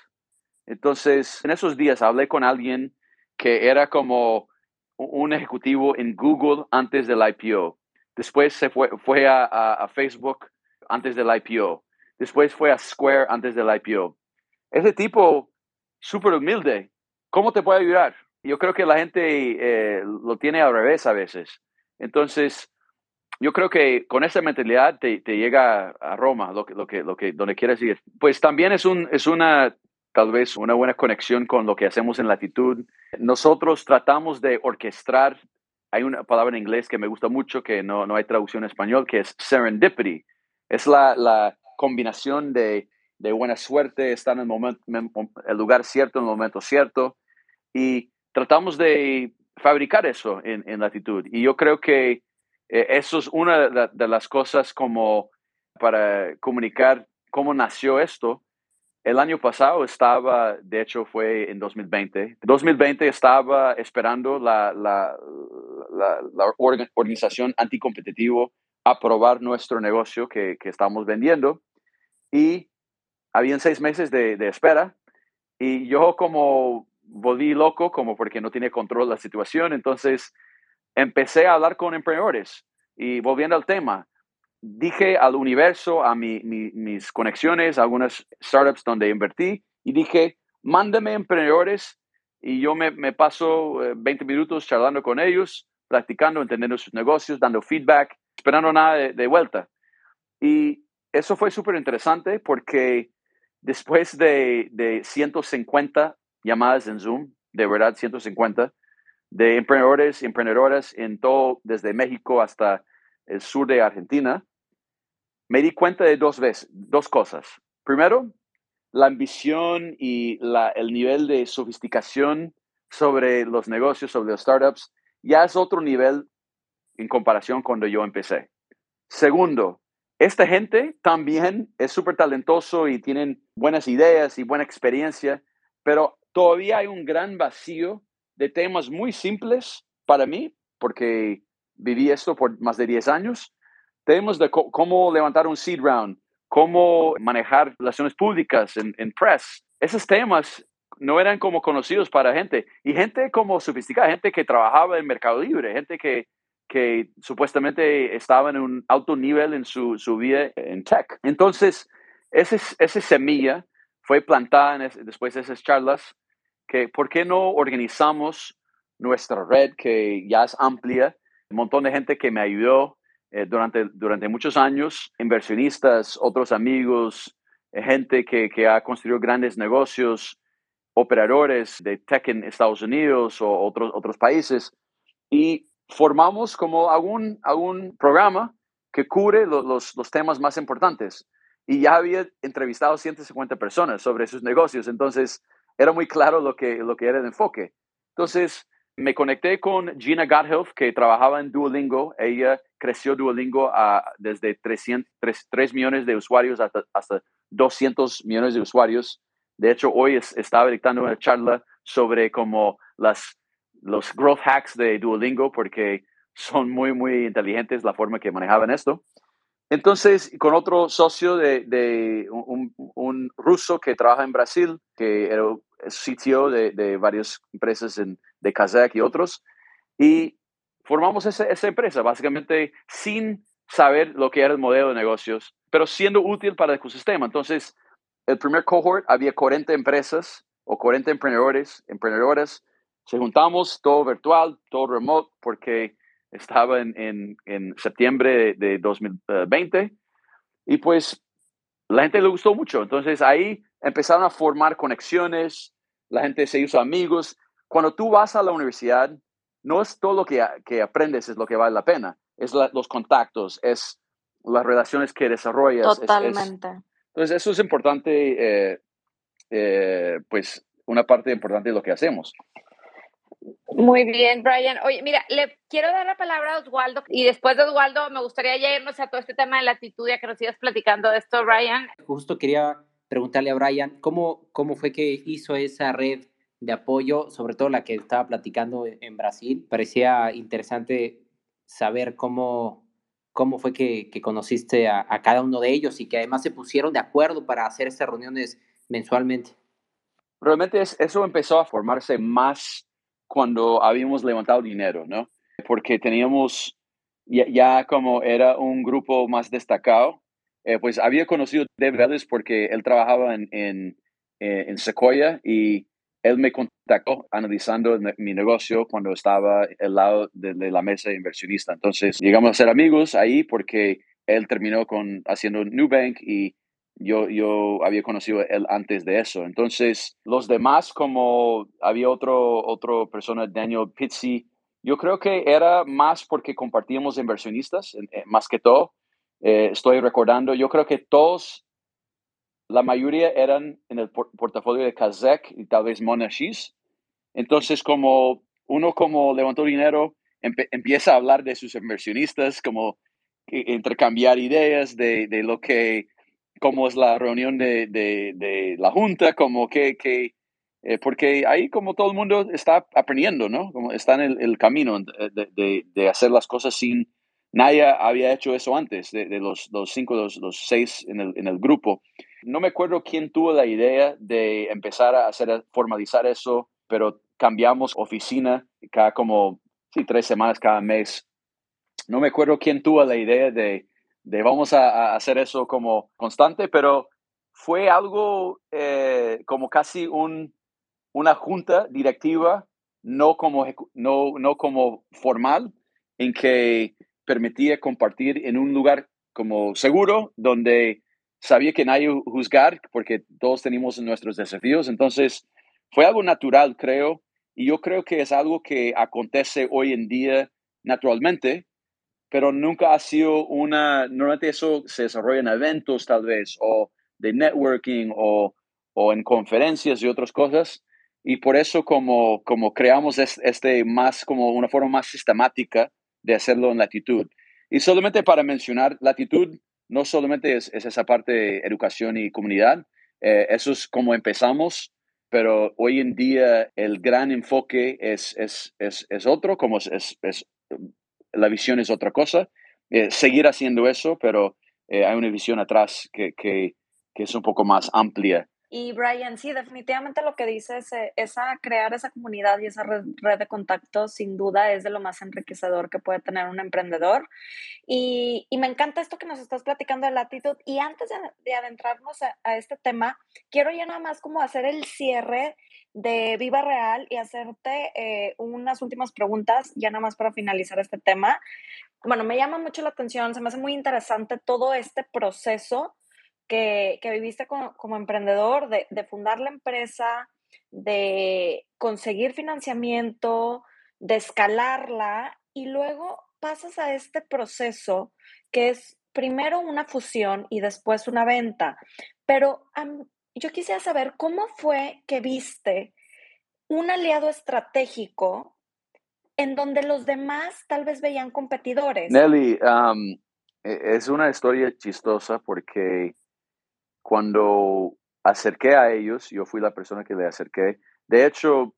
Entonces, en esos días hablé con alguien que era como un ejecutivo en Google antes del IPO. Después se fue, fue a, a Facebook antes del IPO. Después fue a Square antes del IPO. Ese tipo súper humilde. ¿Cómo te puede ayudar? Yo creo que la gente eh, lo tiene al revés a veces. Entonces, yo creo que con esa mentalidad te, llega a Roma, lo que, lo que, lo que, donde quieres ir. Pues también es, un, es una, tal vez, una buena conexión con lo que hacemos en Latitud. Nosotros tratamos de orquestar, hay una palabra en inglés que me gusta mucho, que no, no hay traducción en español, que es serendipity. Es la, la combinación de de buena suerte, estar en el, momento, el lugar cierto, en el momento cierto. Y tratamos de fabricar eso en, en latitud. Y yo creo que eh, eso es una de, las cosas como para comunicar cómo nació esto. El año pasado estaba, de hecho fue en 2020, 2020 estaba esperando la, la, la, la organización anticompetitivo aprobar nuestro negocio que, que estamos vendiendo y habían seis meses de, espera y yo como volví loco, como porque no tiene control de la situación, entonces empecé a hablar con emprendedores y volviendo al tema, dije al universo, a mis conexiones, a algunas startups donde invertí y dije, mándame emprendedores y yo me, paso 20 eh, minutos charlando con ellos, practicando, entendiendo sus negocios, dando feedback, esperando nada de, de vuelta. Y eso fue súper interesante porque Después de, de 150 llamadas en Zoom, de verdad 150, de emprendedores y emprendedoras en todo, desde México hasta el sur de Argentina, me di cuenta de dos, veces, dos cosas. Primero, la ambición y la, el nivel de sofisticación sobre los negocios, sobre los startups, ya es otro nivel en comparación cuando yo empecé. Segundo, esta gente también es súper talentoso y tienen buenas ideas y buena experiencia, pero todavía hay un gran vacío de temas muy simples para mí, porque viví esto por más de 10 años. Temas de cómo levantar un seed round, cómo manejar relaciones públicas en, en press. Esos temas no eran como conocidos para gente y gente como sofisticada, gente que trabajaba en Mercado Libre, gente que que supuestamente estaba en un alto nivel en su, su vida en tech. Entonces, ese, esa semilla fue plantada después de esas charlas, que ¿por qué no organizamos nuestra red que ya es amplia? Un montón de gente que me ayudó eh, durante, durante muchos años, inversionistas, otros amigos, eh, gente que, que ha construido grandes negocios, operadores de tech en Estados Unidos o otros, otros países. Y formamos como algún, algún programa que cubre los, los, temas más importantes. Y ya había entrevistado 150 personas sobre sus negocios. Entonces, era muy claro lo que, lo que era el enfoque. Entonces, me conecté con Gina Godhelf, que trabajaba en Duolingo. Ella creció Duolingo a, desde 300, 3, millones de usuarios hasta, hasta 200 millones de usuarios. De hecho, hoy estaba dictando una charla sobre como las, los growth hacks de Duolingo, porque son muy, muy inteligentes la forma que manejaban esto. Entonces, con otro socio de, un, ruso que trabaja en Brasil, que era sitio de, de varias empresas en, de Kazakh y otros, y formamos esa, esa, empresa, básicamente sin saber lo que era el modelo de negocios, pero siendo útil para el ecosistema. Entonces, el primer cohort había 40 empresas o 40 emprendedores, emprendedoras. Se juntamos todo virtual, todo remote, porque estaba en, en, septiembre de 2020 y pues la gente le gustó mucho. Entonces ahí empezaron a formar conexiones, la gente se hizo amigos. Cuando tú vas a la universidad, no es todo lo que, que aprendes es lo que vale la pena, es los contactos, es las relaciones que desarrollas. Totalmente. entonces eso es importante, eh, eh, pues una parte importante de lo que hacemos. Muy bien, Brian. Oye, mira, le quiero dar la palabra a Oswaldo y después de Oswaldo me gustaría ya irnos a todo este tema de la actitud, ya que nos sigas platicando de esto, Brian. Justo quería preguntarle a Brian, ¿cómo, cómo fue que hizo esa red de apoyo, sobre todo la que estaba platicando en Brasil? Parecía interesante saber cómo, cómo fue que, que conociste a, a cada uno de ellos y que además se pusieron de acuerdo para hacer estas reuniones mensualmente. Realmente eso empezó a formarse más cuando habíamos levantado dinero, ¿no? Porque teníamos, ya, como era un grupo más destacado, eh, pues había conocido David Ellis porque él trabajaba en, en, eh, en, Sequoia y él me contactó analizando mi negocio cuando estaba al lado de, de, la mesa inversionista. Entonces llegamos a ser amigos ahí porque él terminó con haciendo Nubank y yo, yo había conocido él antes de eso. Entonces, los demás, como había otro, otro persona, Daniel Pizzi, yo creo que era más porque compartíamos inversionistas, eh, más que todo. Eh, estoy recordando, yo creo que todos, la mayoría eran en el portafolio de Kazek y tal vez Monashis. Entonces, como uno como levantó dinero, empieza a hablar de sus inversionistas, como intercambiar ideas de, de lo que cómo es la reunión de, de, la junta, como que, que eh, porque ahí como todo el mundo está aprendiendo, ¿no? Como está en el, camino de, de, hacer las cosas sin, nadie había hecho eso antes, de, los, los, cinco, los, los seis en el, en el, grupo. No me acuerdo quién tuvo la idea de empezar a hacer, formalizar eso, pero cambiamos oficina cada como, sí, tres semanas cada mes. No me acuerdo quién tuvo la idea de de vamos a, hacer eso como constante, pero fue algo eh, como casi un, una junta directiva, no como, no, no como formal, en que permitía compartir en un lugar como seguro, donde sabía que nadie juzgar, porque todos tenemos nuestros desafíos. Entonces, fue algo natural, creo, y yo creo que es algo que acontece hoy en día naturalmente, pero nunca ha sido una, normalmente eso se desarrolla en eventos tal vez, o de networking, o, o en conferencias y otras cosas. Y por eso como, como creamos este más, como una forma más sistemática de hacerlo en latitud. Y solamente para mencionar, latitud no solamente es, es esa parte de educación y comunidad, eh, eso es como empezamos, pero hoy en día el gran enfoque es, es, es, es otro, como es, es, la visión es otra cosa. Eh, seguir haciendo eso, pero eh, hay una visión atrás que, que, que, es un poco más amplia. Y Brian, sí, definitivamente lo que dices, eh, esa crear esa comunidad y esa red, de contactos, sin duda, es de lo más enriquecedor que puede tener un emprendedor. Y, y me encanta esto que nos estás platicando de latitud. Y antes de, adentrarnos a, a, este tema, quiero ya nada más como hacer el cierre de Viva Real y hacerte eh, unas últimas preguntas, ya nada más para finalizar este tema. Bueno, me llama mucho la atención, se me hace muy interesante todo este proceso que, que viviste como, como emprendedor, de, de, fundar la empresa, de conseguir financiamiento, de escalarla y luego pasas a este proceso que es primero una fusión y después una venta. Pero yo quisiera saber cómo fue que viste un aliado estratégico en donde los demás tal vez veían competidores. Nelly, um, es una historia chistosa porque cuando acerqué a ellos, yo fui la persona que le acerqué. De hecho,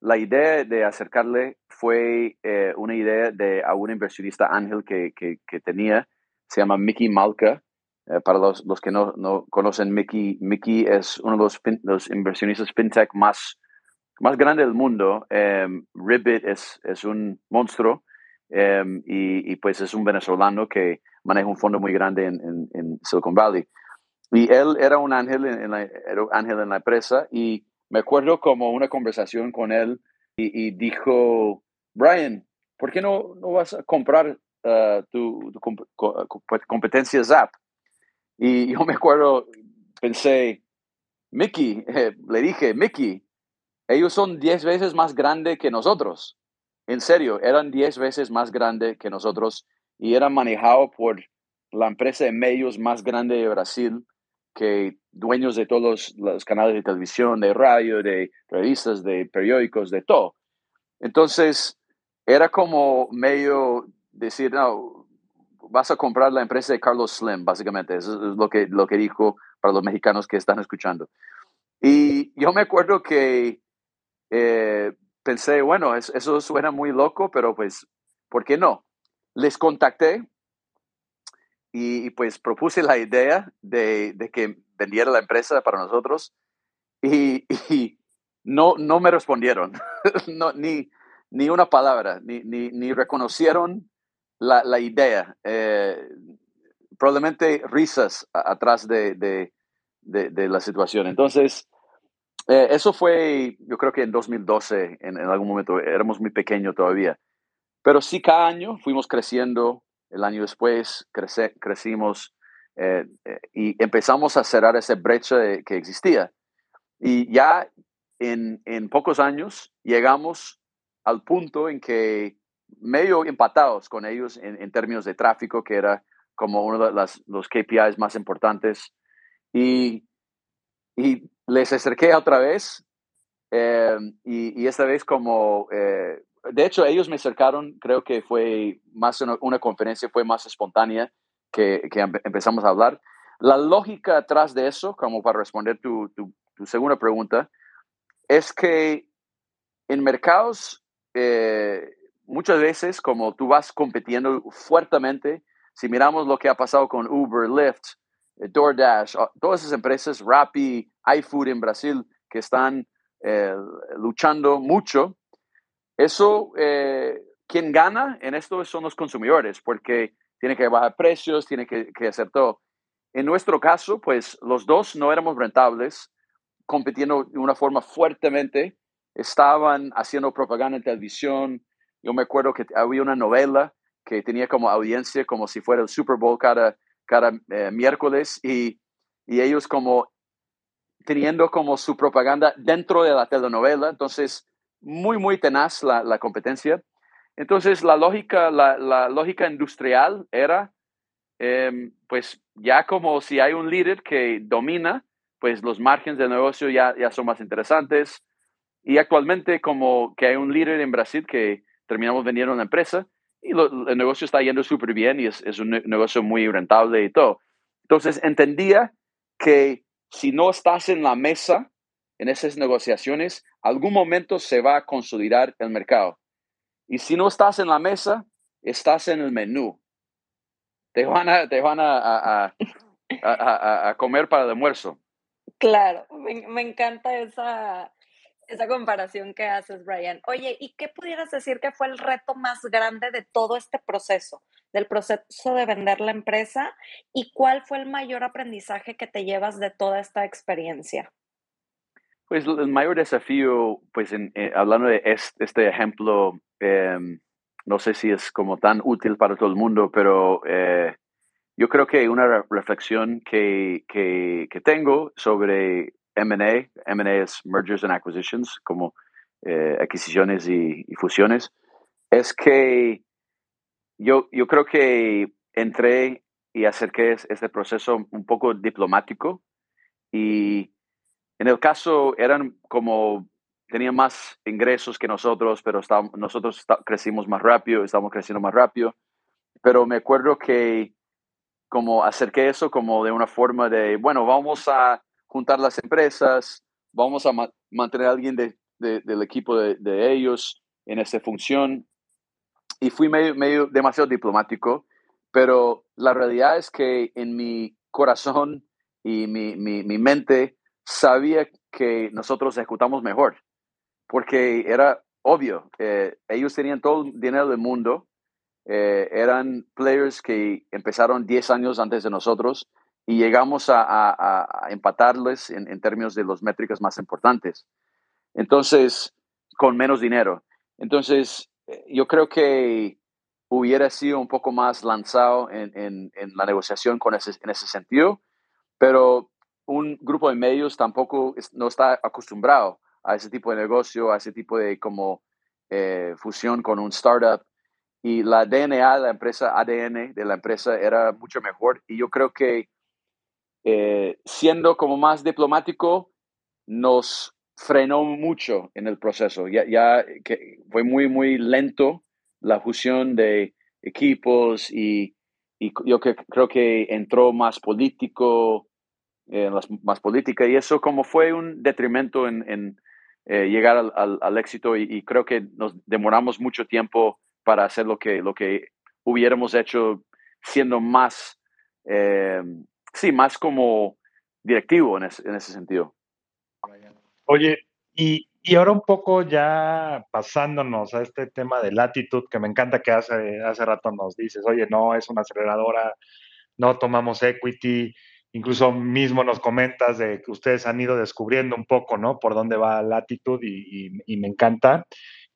la idea de acercarle fue eh, una idea de a un inversionista ángel que, que, tenía, se llama Mickey Malka. Eh, para los, los que no, no, conocen Mickey, Mickey es uno de los, los inversionistas fintech más, más grandes del mundo. Um, Ribbit es, es un monstruo em, y, y, pues es un venezolano que maneja un fondo muy grande en, en, en Silicon Valley. Y él era un ángel en, la, era un ángel en la empresa y me acuerdo como una conversación con él y, dijo, Brian, ¿por qué no, no vas a comprar uh, tu, competencia Zap? Y yo me acuerdo, pensé, Mickey, le dije, Mickey, ellos son 10 veces más grandes que nosotros. En serio, eran 10 veces más grandes que nosotros y eran manejados por la empresa de medios más grande de Brasil que dueños de todos los, canales de televisión, de radio, de revistas, de periódicos, de todo. Entonces, era como medio decir, no, vas a comprar la empresa de Carlos Slim, básicamente. Eso es lo que, lo que dijo para los mexicanos que están escuchando. Y yo me acuerdo que eh, pensé, bueno, eso suena muy loco, pero pues, ¿por qué no? Les contacté y, pues propuse la idea de, de, que vendiera la empresa para nosotros y, y no, no me respondieron, no, ni, ni una palabra, ni, ni, ni reconocieron la, la idea. Eh, probablemente risas atrás de, de, de, la situación. Entonces, eh, eso fue, yo creo que en 2012, en, algún momento, éramos muy pequeños todavía. Pero sí, cada año fuimos creciendo el año después crecimos eh, eh, y empezamos a cerrar esa brecha que existía. Y ya en, en, pocos años llegamos al punto en que medio empatados con ellos en, términos de tráfico, que era como uno de las, los KPIs más importantes. Y, y les acerqué otra vez eh, y, y, esta vez como de hecho, ellos me acercaron, creo que fue más una, conferencia, fue más espontánea que, empezamos a hablar. La lógica atrás de eso, como para responder tu, tu, segunda pregunta, es que en mercados, eh, muchas veces, como tú vas compitiendo fuertemente, si miramos lo que ha pasado con Uber, Lyft, eh, DoorDash, todas esas empresas, Rappi, iFood en Brasil, que están eh, luchando mucho, eso, eh, quien gana en esto son los consumidores, porque tiene que bajar precios, tiene que, hacer todo. En nuestro caso, pues los dos no éramos rentables, compitiendo de una forma fuertemente, estaban haciendo propaganda en televisión. Yo me acuerdo que había una novela que tenía como audiencia como si fuera el Super Bowl cada, cada eh, miércoles y, y ellos como teniendo como su propaganda dentro de la telenovela. Entonces, muy, muy tenaz la, la competencia. Entonces, la lógica, la, la lógica industrial era, em, pues ya como si hay un líder que domina, pues los márgenes del negocio ya, ya son más interesantes. Y actualmente como que hay un líder en Brasil que terminamos vendiendo una empresa y el negocio está yendo súper bien y es, un negocio muy rentable y todo. Entonces, entendía que si no estás en la mesa en esas negociaciones, algún momento se va a consolidar el mercado. Y si no estás en la mesa, estás en el menú. Te van a, te van a, a, comer para el almuerzo. Claro, me, encanta esa, esa comparación que haces, Brian. Oye, ¿y qué pudieras decir que fue el reto más grande de todo este proceso, del proceso de vender la empresa? ¿Y cuál fue el mayor aprendizaje que te llevas de toda esta experiencia? Pues el mayor desafío, pues eh, hablando de este, ejemplo, em, no sé si es como tan útil para todo el mundo, pero eh, yo creo que una reflexión que, que, tengo sobre M&A, M&A es Mergers and Acquisitions, como eh, adquisiciones y, fusiones, es que yo, yo creo que entré y acerqué este proceso un poco diplomático y en el caso eran como, tenían más ingresos que nosotros, pero nosotros crecimos más rápido, estamos creciendo más rápido. Pero me acuerdo que como acerqué eso como de una forma de, bueno, vamos a juntar las empresas, vamos a mantener a alguien del equipo de, ellos en esa función. Y fui medio, medio demasiado diplomático, pero la realidad es que en mi corazón y mi, mi, mi mente sabía que nosotros ejecutamos mejor, porque era obvio, eh, ellos tenían todo el dinero del mundo, eh, eran players que empezaron 10 años antes de nosotros y llegamos a, empatarles en, términos de las métricas más importantes. Entonces, con menos dinero. Entonces, eh, yo creo que hubiera sido un poco más lanzado en, la negociación con ese, en ese sentido, pero un grupo de medios tampoco no está acostumbrado a ese tipo de negocio, a ese tipo de como eh, fusión con un startup y la DNA de la empresa, ADN de la empresa era mucho mejor. Y yo creo que eh, siendo como más diplomático, nos frenó mucho en el proceso. Ya, ya que fue muy, muy lento la fusión de equipos y, y yo que, creo que entró más político, eh, más política y eso como fue un detrimento en, en eh, llegar al, al, éxito y, creo que nos demoramos mucho tiempo para hacer lo que, lo que hubiéramos hecho siendo más, eh, sí, más como directivo en, en, ese sentido. Oye, y, y, ahora un poco ya pasándonos a este tema de latitud, que me encanta que hace, hace rato nos dices, oye, no, es una aceleradora, no tomamos equity, incluso mismo nos comentas de que ustedes han ido descubriendo un poco, ¿no? Por dónde va latitud y, y, me encanta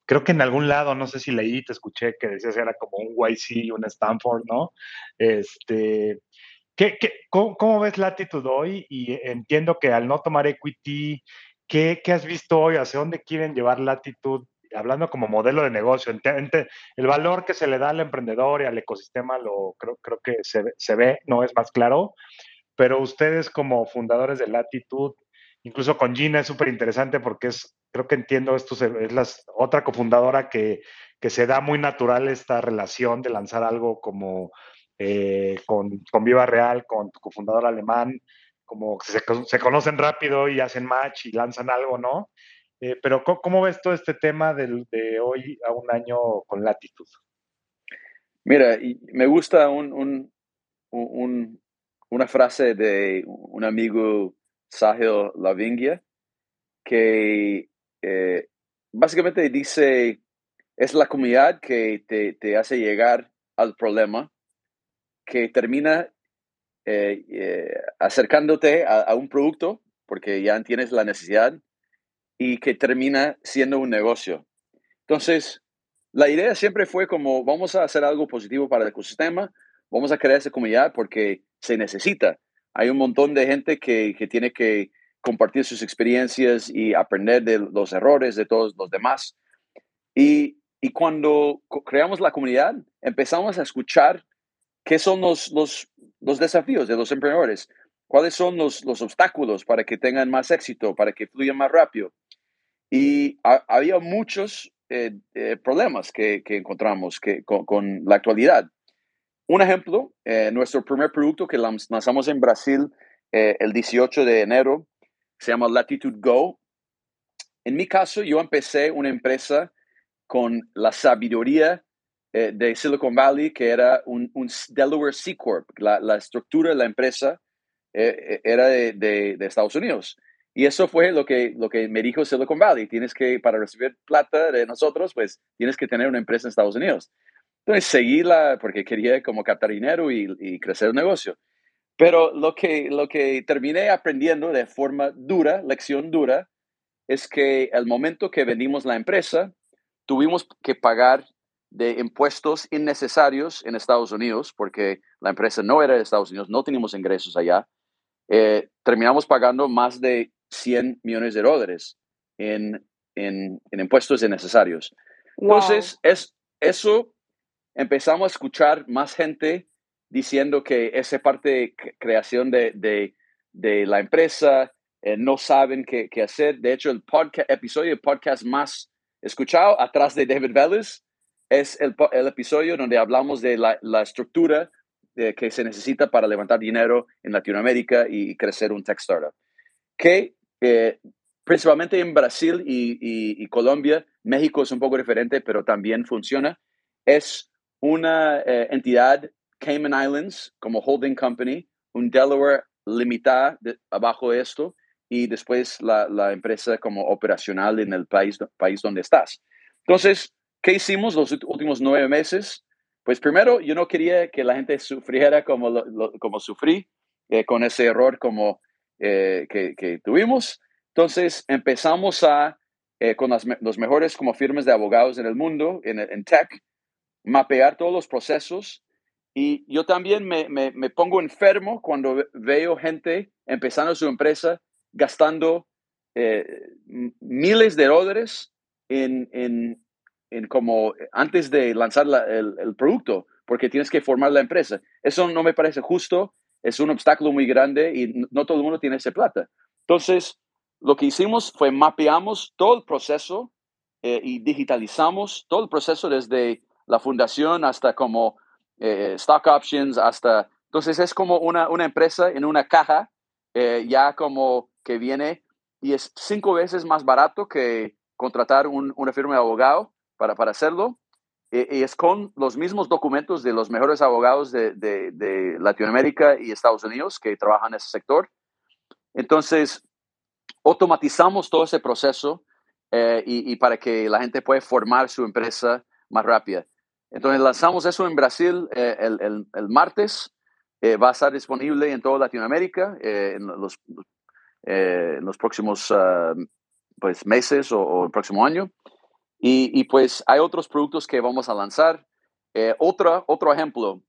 creo que en algún lado, no sé si leí, te escuché que decías era como un YC, un Stanford, ¿no? Este, ¿qué, qué, cómo, ves Latitude hoy? Y entiendo que al no tomar equity, ¿qué, ¿qué, has visto hoy? ¿Hacia dónde quieren llevar Latitude? Hablando como modelo de negocio, el valor que se le da al emprendedor y al ecosistema, lo creo, creo que se, se ve, no es más claro, pero ustedes como fundadores de Latitude, incluso con Gina es súper interesante porque es creo que entiendo, esto es la otra cofundadora que, que se da muy natural esta relación de lanzar algo como eh, con, con, Viva Real, con tu cofundador alemán, como se, conocen rápido y hacen match y lanzan algo, ¿no? Eh, pero ¿cómo, ves todo este tema de, hoy a un año con latitud? Mira, me gusta un, un, un, una frase de un amigo Sahil Lavingia, que eh, básicamente dice, es la comunidad que te, hace llegar al problema, que termina eh, eh, acercándote a, un producto, porque ya tienes la necesidad, y que termina siendo un negocio. Entonces, la idea siempre fue como, vamos a hacer algo positivo para el ecosistema, vamos a crear esa comunidad porque se necesita. Hay un montón de gente que, que tiene que compartir sus experiencias y aprender de los errores de todos los demás. Y, y cuando creamos la comunidad, empezamos a escuchar qué son los, los, los desafíos de los emprendedores, cuáles son los, los, obstáculos para que tengan más éxito, para que fluyan más rápido. Y había muchos eh, eh, problemas que, que, encontramos que, con, la actualidad. Un ejemplo, eh, nuestro primer producto que lanzamos en Brasil el 18 de enero se llama Latitude Go. En mi caso, yo empecé una empresa con la sabiduría eh, de Silicon Valley, que era un, Delaware C Corp. La, estructura de la empresa eh, eh, era de, Estados Unidos. Y eso fue lo que, lo que me dijo Silicon Valley. Tienes que, para recibir plata de nosotros, pues tienes que tener una empresa en Estados Unidos. Entonces seguí la, porque quería como captar dinero y, y crecer el negocio. Pero lo que, lo que terminé aprendiendo de forma dura, lección dura, es que el momento que vendimos la empresa, tuvimos que pagar de impuestos innecesarios en Estados Unidos, porque la empresa no era de Estados Unidos, no teníamos ingresos allá. Eh, terminamos pagando más de 100 millones de dólares en, en, en impuestos innecesarios. Entonces, es, eso empezamos a escuchar más gente diciendo que esa parte de creación de, de, la empresa, eh, no saben qué, qué, hacer. De hecho, el podcast, episodio de podcast más escuchado atrás de David Vélez es el, el episodio donde hablamos de la, la estructura que se necesita para levantar dinero en Latinoamérica y, crecer un tech startup. Que eh, principalmente en Brasil y, y, y, Colombia, México es un poco diferente, pero también funciona. Es una eh, entidad Cayman Islands como holding company, un Delaware limitada de, abajo de esto y después la, la, empresa como operacional en el país, país donde estás. Entonces, ¿qué hicimos los últimos nueve meses? Pues primero, yo no quería que la gente sufriera como, como sufrí eh, con ese error como eh, que, que, tuvimos. Entonces empezamos a, eh, con los mejores como firmas de abogados en el mundo, en, en tech, mapear todos los procesos. Y yo también me, me, me pongo enfermo cuando veo gente empezando su empresa gastando miles de dólares en, en, en, como antes de lanzar la, el, el, producto, porque tienes que formar la empresa. Eso no me parece justo, es un obstáculo muy grande y no todo el mundo tiene esa plata. Entonces, lo que hicimos fue mapeamos todo el proceso eh, y digitalizamos todo el proceso desde la fundación hasta como eh, stock options, hasta... Entonces es como una, una empresa en una caja, eh, ya como que viene y es cinco veces más barato que contratar un, una firma de abogado para, para hacerlo. Y, y, es con los mismos documentos de los mejores abogados de, de, de Latinoamérica y Estados Unidos que trabajan en ese sector. Entonces, automatizamos todo ese proceso eh, y, para que la gente pueda formar su empresa más rápida. Entonces lanzamos eso en Brasil eh, el, el, martes. Eh, va a estar disponible en toda Latinoamérica eh, en, los, en, los, próximos uh, pues, meses o, el próximo año. Y, pues hay otros productos que vamos a lanzar. otra, otro ejemplo.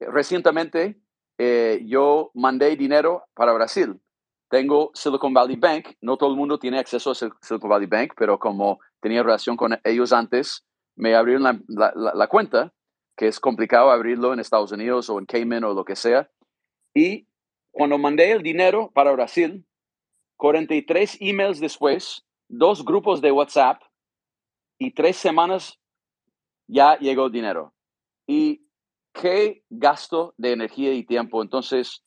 Recientemente yo mandé dinero para Brasil tengo Silicon Valley Bank. No todo el mundo tiene acceso a Silicon Valley Bank, pero como tenía relación con ellos antes, me abrieron la, cuenta, que es complicado abrirlo en Estados Unidos o en Cayman o lo que sea. Y cuando mandé el dinero para Brasil, 43 emails después, dos grupos de WhatsApp y tres semanas ya llegó dinero. Y qué gasto de energía y tiempo. Entonces,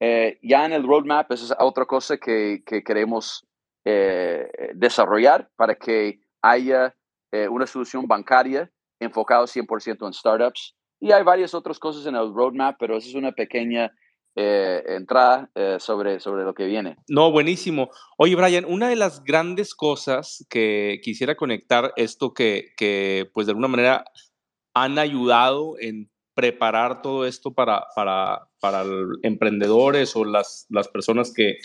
eh, ya en el roadmap, esa es otra cosa que, que queremos eh, desarrollar para que haya eh, una solución bancaria enfocada 100% en startups. Y hay varias otras cosas en el roadmap, pero esa es una pequeña eh, eh, sobre, sobre lo que viene. No, buenísimo. Oye, Brian, una de las grandes cosas que quisiera conectar esto que, que pues de alguna manera han ayudado en preparar todo esto para, para, para emprendedores o las, las personas que,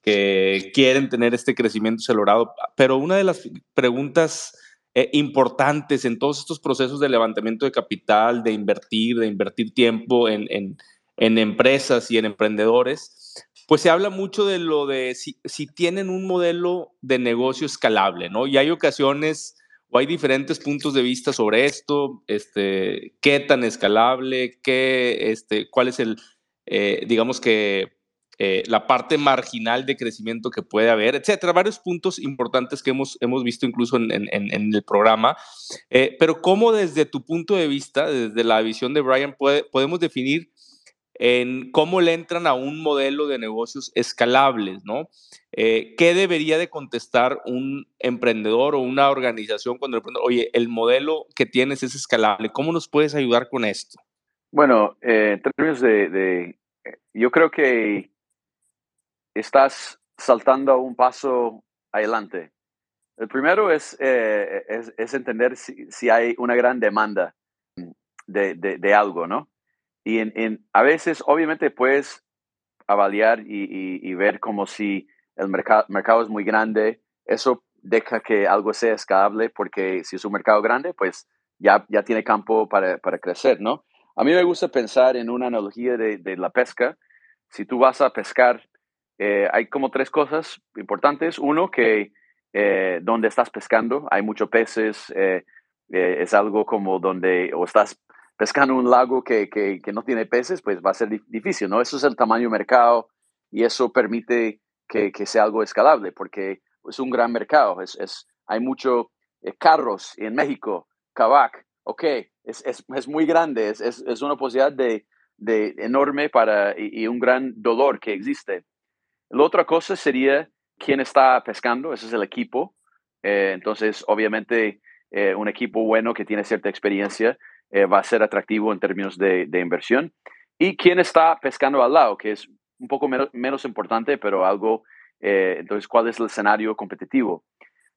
que quieren tener este crecimiento acelerado. Pero una de las preguntas eh, importantes en todos estos procesos de levantamiento de capital, de invertir, de invertir tiempo en, en, en empresas y en emprendedores, pues se habla mucho de lo de si, si, tienen un modelo de negocio escalable, ¿no? Y hay ocasiones o hay diferentes puntos de vista sobre esto, este, qué tan escalable, qué, este, cuál es el, eh, digamos que, eh, la parte marginal de crecimiento que puede haber, etcétera. Varios puntos importantes que hemos, hemos visto incluso en, en, en el programa. Eh, pero, ¿cómo desde tu punto de vista, desde la visión de Brian, puede, podemos definir en cómo le entran a un modelo de negocios escalables, ¿no? Eh, ¿Qué debería de contestar un emprendedor o una organización cuando le pregunta, oye, el modelo que tienes es escalable, ¿cómo nos puedes ayudar con esto? Bueno, eh, en términos de, de, yo creo que estás saltando un paso adelante. El primero es, eh, es, entender si, hay una gran demanda de, de, de algo, ¿no? Y en, en, a veces, obviamente, puedes avaliar y, y, y ver como si el mercado, mercado es muy grande, eso deja que algo sea escalable, porque si es un mercado grande, pues ya, ya tiene campo para, para crecer, ¿no? A mí me gusta pensar en una analogía de, de la pesca. Si tú vas a pescar, eh, hay como tres cosas importantes. Uno, que eh, donde estás pescando, hay muchos peces, eh, eh es algo como donde, o estás pescando un lago que, que, que, no tiene peces, pues va a ser difícil, ¿no? Eso es el tamaño mercado y eso permite que, que sea algo escalable, porque es un gran mercado. Es, es hay muchos eh, carros en México, Kavak, ok, es, es, es muy grande, es, es, una posibilidad de, de enorme para, y, un gran dolor que existe. La otra cosa sería quién está pescando, ese es el equipo. Eh, entonces, obviamente, eh, un equipo bueno que tiene cierta experiencia va a ser atractivo en términos de, inversión. Y quién está pescando al lado, que es un poco menos, importante, pero algo, entonces, ¿cuál es el escenario competitivo?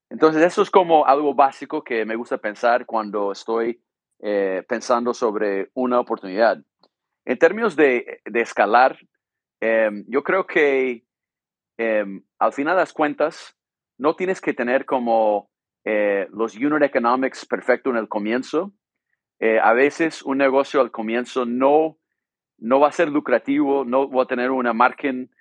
Entonces, eso es como algo básico que me gusta pensar cuando estoy eh, pensando sobre una oportunidad. En términos de, de escalar, em, yo creo que em, al final de las cuentas, no tienes que tener como eh, los unit economics perfecto en el comienzo. Eh, a veces un negocio al comienzo no, no va a ser lucrativo, no va a tener una margen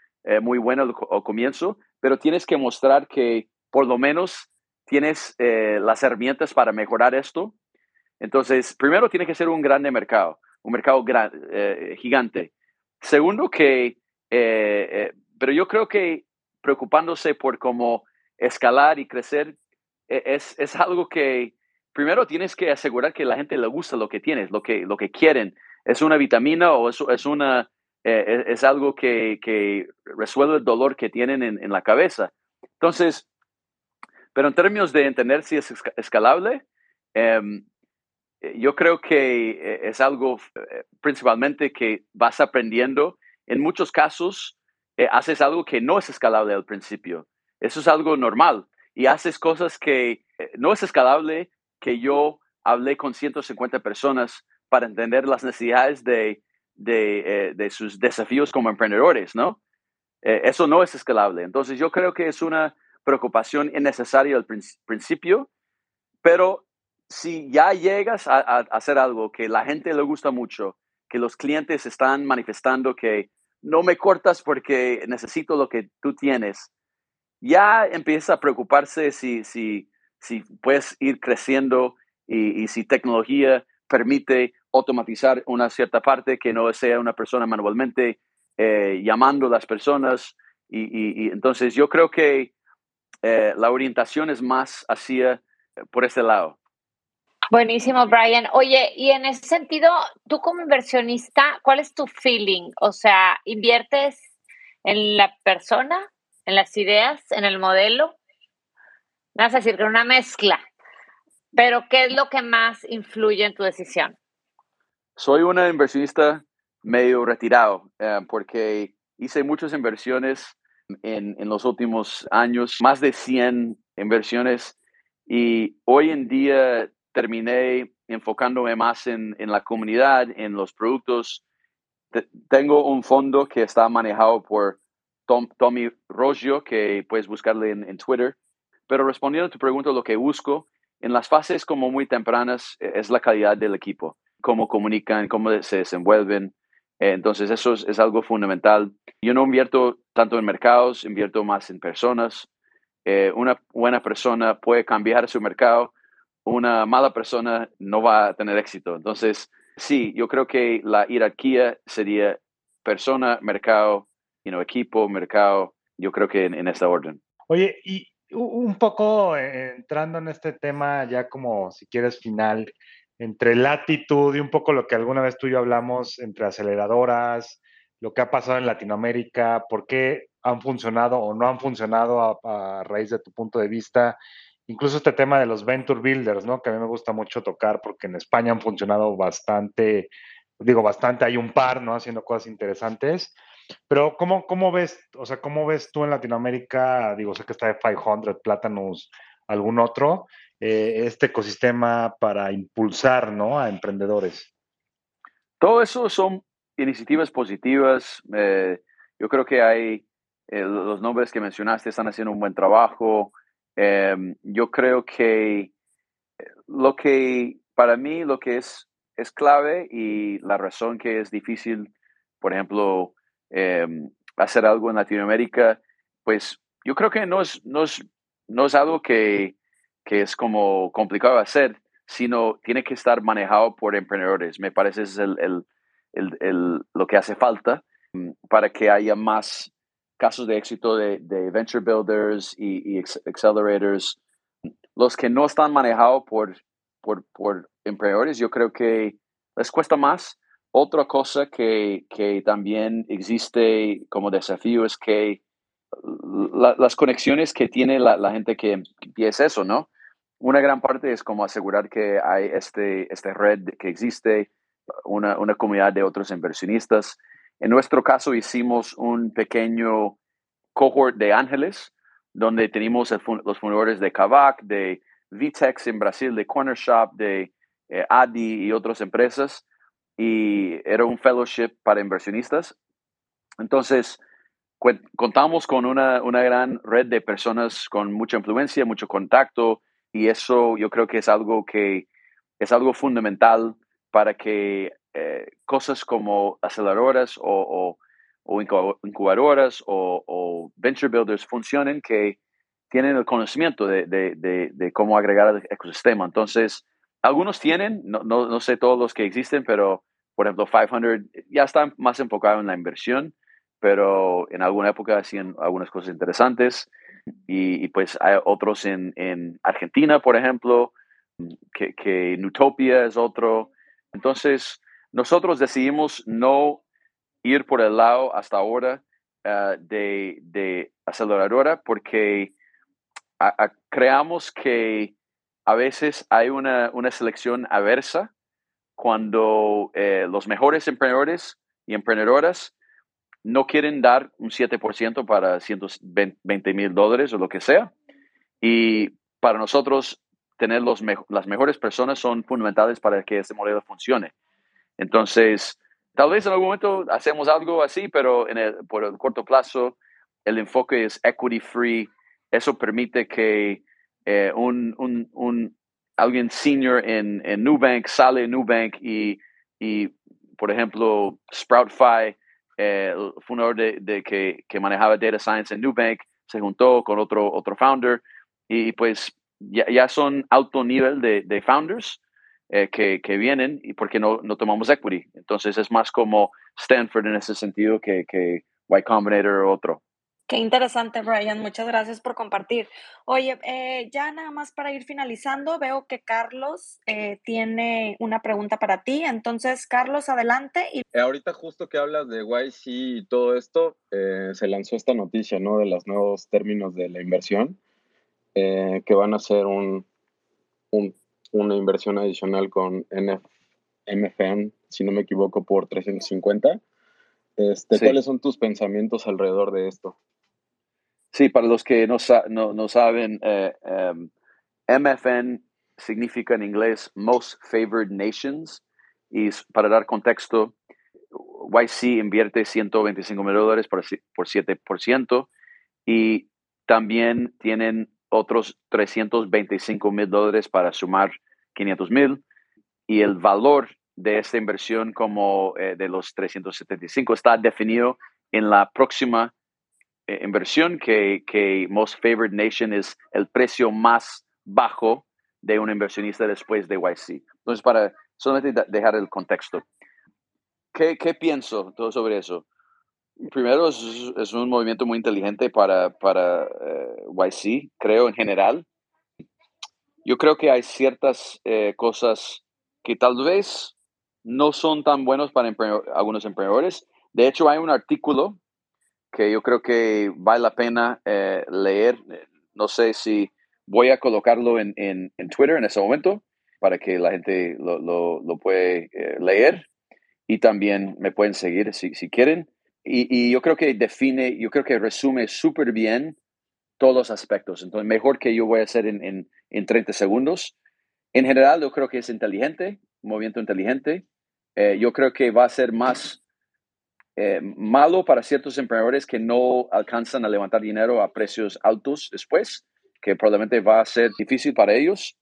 muy buena al, comienzo, pero tienes que mostrar que por lo menos tienes eh, las herramientas para mejorar esto. Entonces, primero tiene que ser un grande mercado, un mercado eh, gigante. Segundo, que, eh, pero yo creo que preocupándose por cómo escalar y crecer es, es, algo que primero tienes que asegurar que la gente le gusta lo que tienes, lo que, lo que quieren. ¿Es una vitamina o es, es una, es algo que, que, resuelve el dolor que tienen en, en la cabeza? Entonces, pero en términos de entender si es escalable, em, eh, yo creo que eh, es algo eh, principalmente que vas aprendiendo. En muchos casos, haces algo que no es escalable al principio. Eso es algo normal. Y haces cosas que no es escalable, que yo hablé con 150 personas para entender las necesidades de, de, de sus desafíos como emprendedores, ¿no? eso no es escalable. Entonces, yo creo que es una preocupación innecesaria al principio, pero si ya llegas a, hacer algo que la gente le gusta mucho, que los clientes están manifestando que no me cortas porque necesito lo que tú tienes, ya empieza a preocuparse si, si, si puedes ir creciendo y, si tecnología permite automatizar una cierta parte que no sea una persona manualmente eh, llamando a las personas. y, entonces yo creo que eh, la orientación es más hacia eh, por ese lado. Buenísimo, Brian. Oye, y en ese sentido, tú como inversionista, ¿cuál es tu feeling? O sea, ¿inviertes en la persona, en las ideas, en el modelo? Vas decir que una mezcla, pero ¿qué es lo que más influye en tu decisión? Soy una inversionista medio retirado eh, porque hice muchas inversiones en, en, los últimos años, más de 100 inversiones y hoy en día terminé enfocándome más en, en la comunidad, en los productos. tengo un fondo que está manejado por Tom, Tommy Roggio, que puedes buscarle en, en, Twitter. Pero respondiendo a tu pregunta, lo que busco en las fases como muy tempranas e, es la calidad del equipo, cómo comunican, cómo se desenvuelven, entonces, eso es, algo fundamental. Yo no invierto tanto en mercados, invierto más en personas. Eh, una buena persona puede cambiar su mercado, una mala persona no va a tener éxito. Entonces, sí, yo creo que la jerarquía sería persona, mercado, equipo, mercado, yo creo que en, en esta orden. Oye, y un poco eh, entrando en este tema ya como si quieres final, entre latitud y un poco lo que alguna vez tú y yo hablamos entre aceleradoras, lo que ha pasado en Latinoamérica, por qué han funcionado o no han funcionado a, raíz de tu punto de vista. Incluso este tema de los venture builders, ¿no? Que a mí me gusta mucho tocar porque en España han funcionado bastante, digo bastante, hay un par, ¿no? Haciendo cosas interesantes. Pero ¿cómo, cómo ves, o sea, cómo ves tú en Latinoamérica, digo, sé que está de 500, Plátanos, algún otro, eh, este ecosistema para impulsar ¿no? a emprendedores? Todo eso son iniciativas positivas. Eh, yo creo que hay eh, los nombres que mencionaste están haciendo un buen trabajo. Em, yo creo que lo que para mí lo que es, es clave y la razón que es difícil, por ejemplo, em, hacer algo en Latinoamérica, pues yo creo que no es, es, es algo que que es como complicado hacer, sino tiene que estar manejado por emprendedores. Me parece es el, el, lo que hace falta mm, para que haya más casos de éxito de, venture builders y, accelerators, los que no están manejados por, por, por, emprendedores, yo creo que les cuesta más. Otra cosa que, que también existe como desafío es que las conexiones que tiene la, gente que empieza eso, ¿no? Una gran parte es como asegurar que hay este, esta red que existe, una, una comunidad de otros inversionistas en nuestro caso hicimos un pequeño cohort de ángeles, donde tenemos los fundadores de Kavak, de Vitex en Brasil, de Corner Shop, de eh, Adi y otras empresas. Y era un fellowship para inversionistas. Entonces, contamos con una, una gran red de personas con mucha influencia, mucho contacto, y eso yo creo que es algo que es algo fundamental para que eh, cosas como aceleradoras o, incubadoras o, venture builders funcionen que tienen el conocimiento de, cómo agregar al ecosistema. Entonces, algunos tienen, no, no, sé todos los que existen, pero por ejemplo, 500 ya están más enfocados en la inversión, pero en alguna época hacían algunas cosas interesantes. Y, pues hay otros en, Argentina, por ejemplo, que, que Nutopia es otro. Entonces, nosotros decidimos no ir por el lado hasta ahora ah, de, aceleradora porque creamos que a veces hay una, selección aversa cuando eh, los mejores emprendedores y emprendedoras no quieren dar un 7% para 120 mil dólares o lo que sea. Y para nosotros, tener los las mejores personas son fundamentales para que este modelo funcione. Entonces, tal vez en algún momento hacemos algo así, pero en el, por el corto plazo el enfoque es equity free. Eso permite que eh, un, un, un, alguien senior en, en Nubank sale Nubank y, y, por ejemplo, Sproutfy, eh, el fundador de que, que, manejaba Data Science en Nubank, se juntó con otro, otro founder y pues ya, ya son alto nivel de, de founders eh, que, que, vienen y porque no, no tomamos equity. Entonces es más como Stanford en ese sentido que, que Y Combinator o otro. Qué interesante, Brian. Muchas gracias por compartir. Oye, eh, ya nada más para ir finalizando, veo que Carlos eh, tiene una pregunta para ti. Entonces, Carlos, adelante. Y... ahorita justo que hablas de YC y todo esto, se lanzó esta noticia, ¿no? De los nuevos términos de la inversión, que van a ser un, un una inversión adicional con NF, MFN, si no me equivoco, por 350. Este, ¿Cuáles son tus pensamientos alrededor de esto? Sí, para los que no, no, saben, eh, em, MFN significa en inglés Most Favored Nations. Y para dar contexto, YC invierte 125 mil dólares por, por 7% y también tienen otros 325 mil dólares para sumar 500 mil y el valor de esta inversión como eh, de los 375 está definido en la próxima inversión que, que Most Favored Nation es el precio más bajo de un inversionista después de YC. Entonces, para solamente dejar el contexto. ¿Qué, qué pienso todo sobre eso? Primero, es, un movimiento muy inteligente para, para eh, YC, creo, en general. Yo creo que hay ciertas eh, cosas que tal vez no son tan buenos para algunos emprendedores. De hecho, hay un artículo que yo creo que vale la pena eh, leer. No sé si voy a colocarlo en, en, Twitter en ese momento para que la gente lo, lo, lo puede leer y también me pueden seguir si, si quieren. Y, yo creo que define, yo creo que resume súper bien todos los aspectos. Entonces, mejor que yo voy a hacer en, en, en 30 segundos. En general, yo creo que es inteligente, movimiento inteligente. Eh, yo creo que va a ser más eh, malo para ciertos emprendedores que no alcanzan a levantar dinero a precios altos después, que probablemente va a ser difícil para ellos.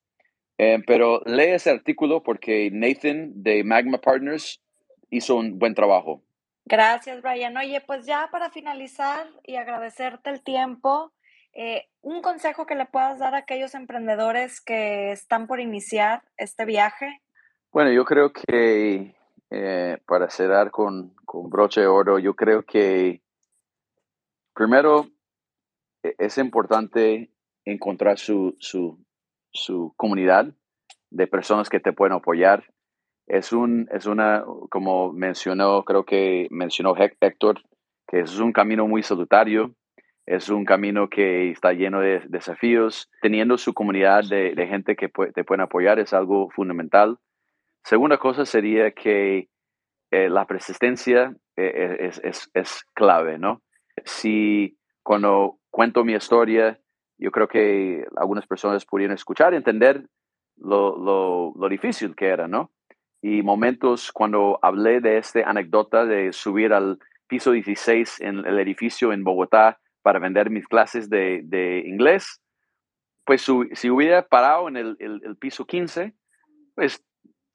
Eh, pero lee ese artículo porque Nathan de Magma Partners hizo un buen trabajo. Gracias, Brian. Oye, pues ya para finalizar y agradecerte el tiempo, eh, un consejo que le puedas dar a aquellos emprendedores que están por iniciar este viaje. Bueno, yo creo que eh, para cerrar con, con broche de oro, yo creo que Primero, e, es importante encontrar su, su, su comunidad de personas que te pueden apoyar. Es, un, es una, como mencionó, creo que mencionó Héctor, que es un camino muy solitario, es un camino que está lleno de desafíos. Teniendo su comunidad de, de gente que te pueden apoyar es algo fundamental. Segunda cosa sería que eh, la persistencia eh, es, es, es, clave, ¿no? Si cuando cuento mi historia, yo creo que algunas personas pudieron escuchar y entender lo, lo, lo, difícil que era, ¿no? Y momentos cuando hablé de esta anécdota de subir al piso 16 en el edificio en Bogotá para vender mis clases de, de inglés, pues si hubiera parado en el, el, el, piso 15, pues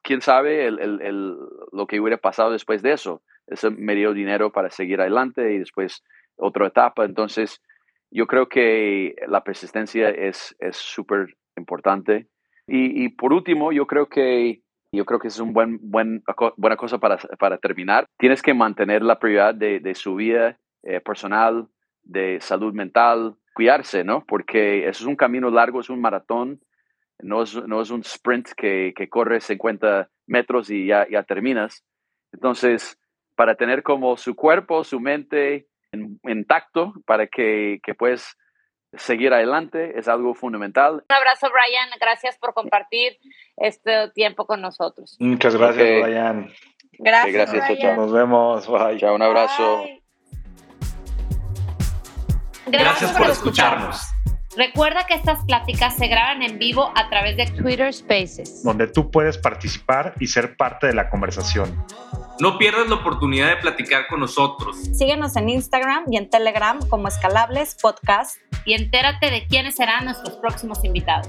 quién sabe el, el, lo que hubiera pasado después de eso. Eso me dio dinero para seguir adelante y después otra etapa. Entonces, yo creo que la persistencia es súper importante. Y, y, por último, yo creo que yo creo que es una buen, buen, buena cosa para, para, terminar. Tienes que mantener la prioridad de, de su vida eh, personal, de salud mental, cuidarse, ¿no? Porque eso es un camino largo, es un maratón no es, no es un sprint que, que corre 50 metros y ya, ya terminas. Entonces, para tener como su cuerpo, su mente intacto, para que, que puedes seguir adelante, es algo fundamental. Un abrazo, Brian. Gracias por compartir este tiempo con nosotros. Muchas gracias, okay. Brian. Gracias, gracias Brian. Nos vemos. Bye. Chao, un abrazo. Bye. Gracias, Gracias por escucharnos. Recuerda que estas pláticas se graban en vivo a través de Twitter Spaces, donde tú puedes participar y ser parte de la conversación. No pierdas la oportunidad de platicar con nosotros. Síguenos en Instagram y en Telegram como Escalables Podcast. Y entérate de quiénes serán nuestros próximos invitados.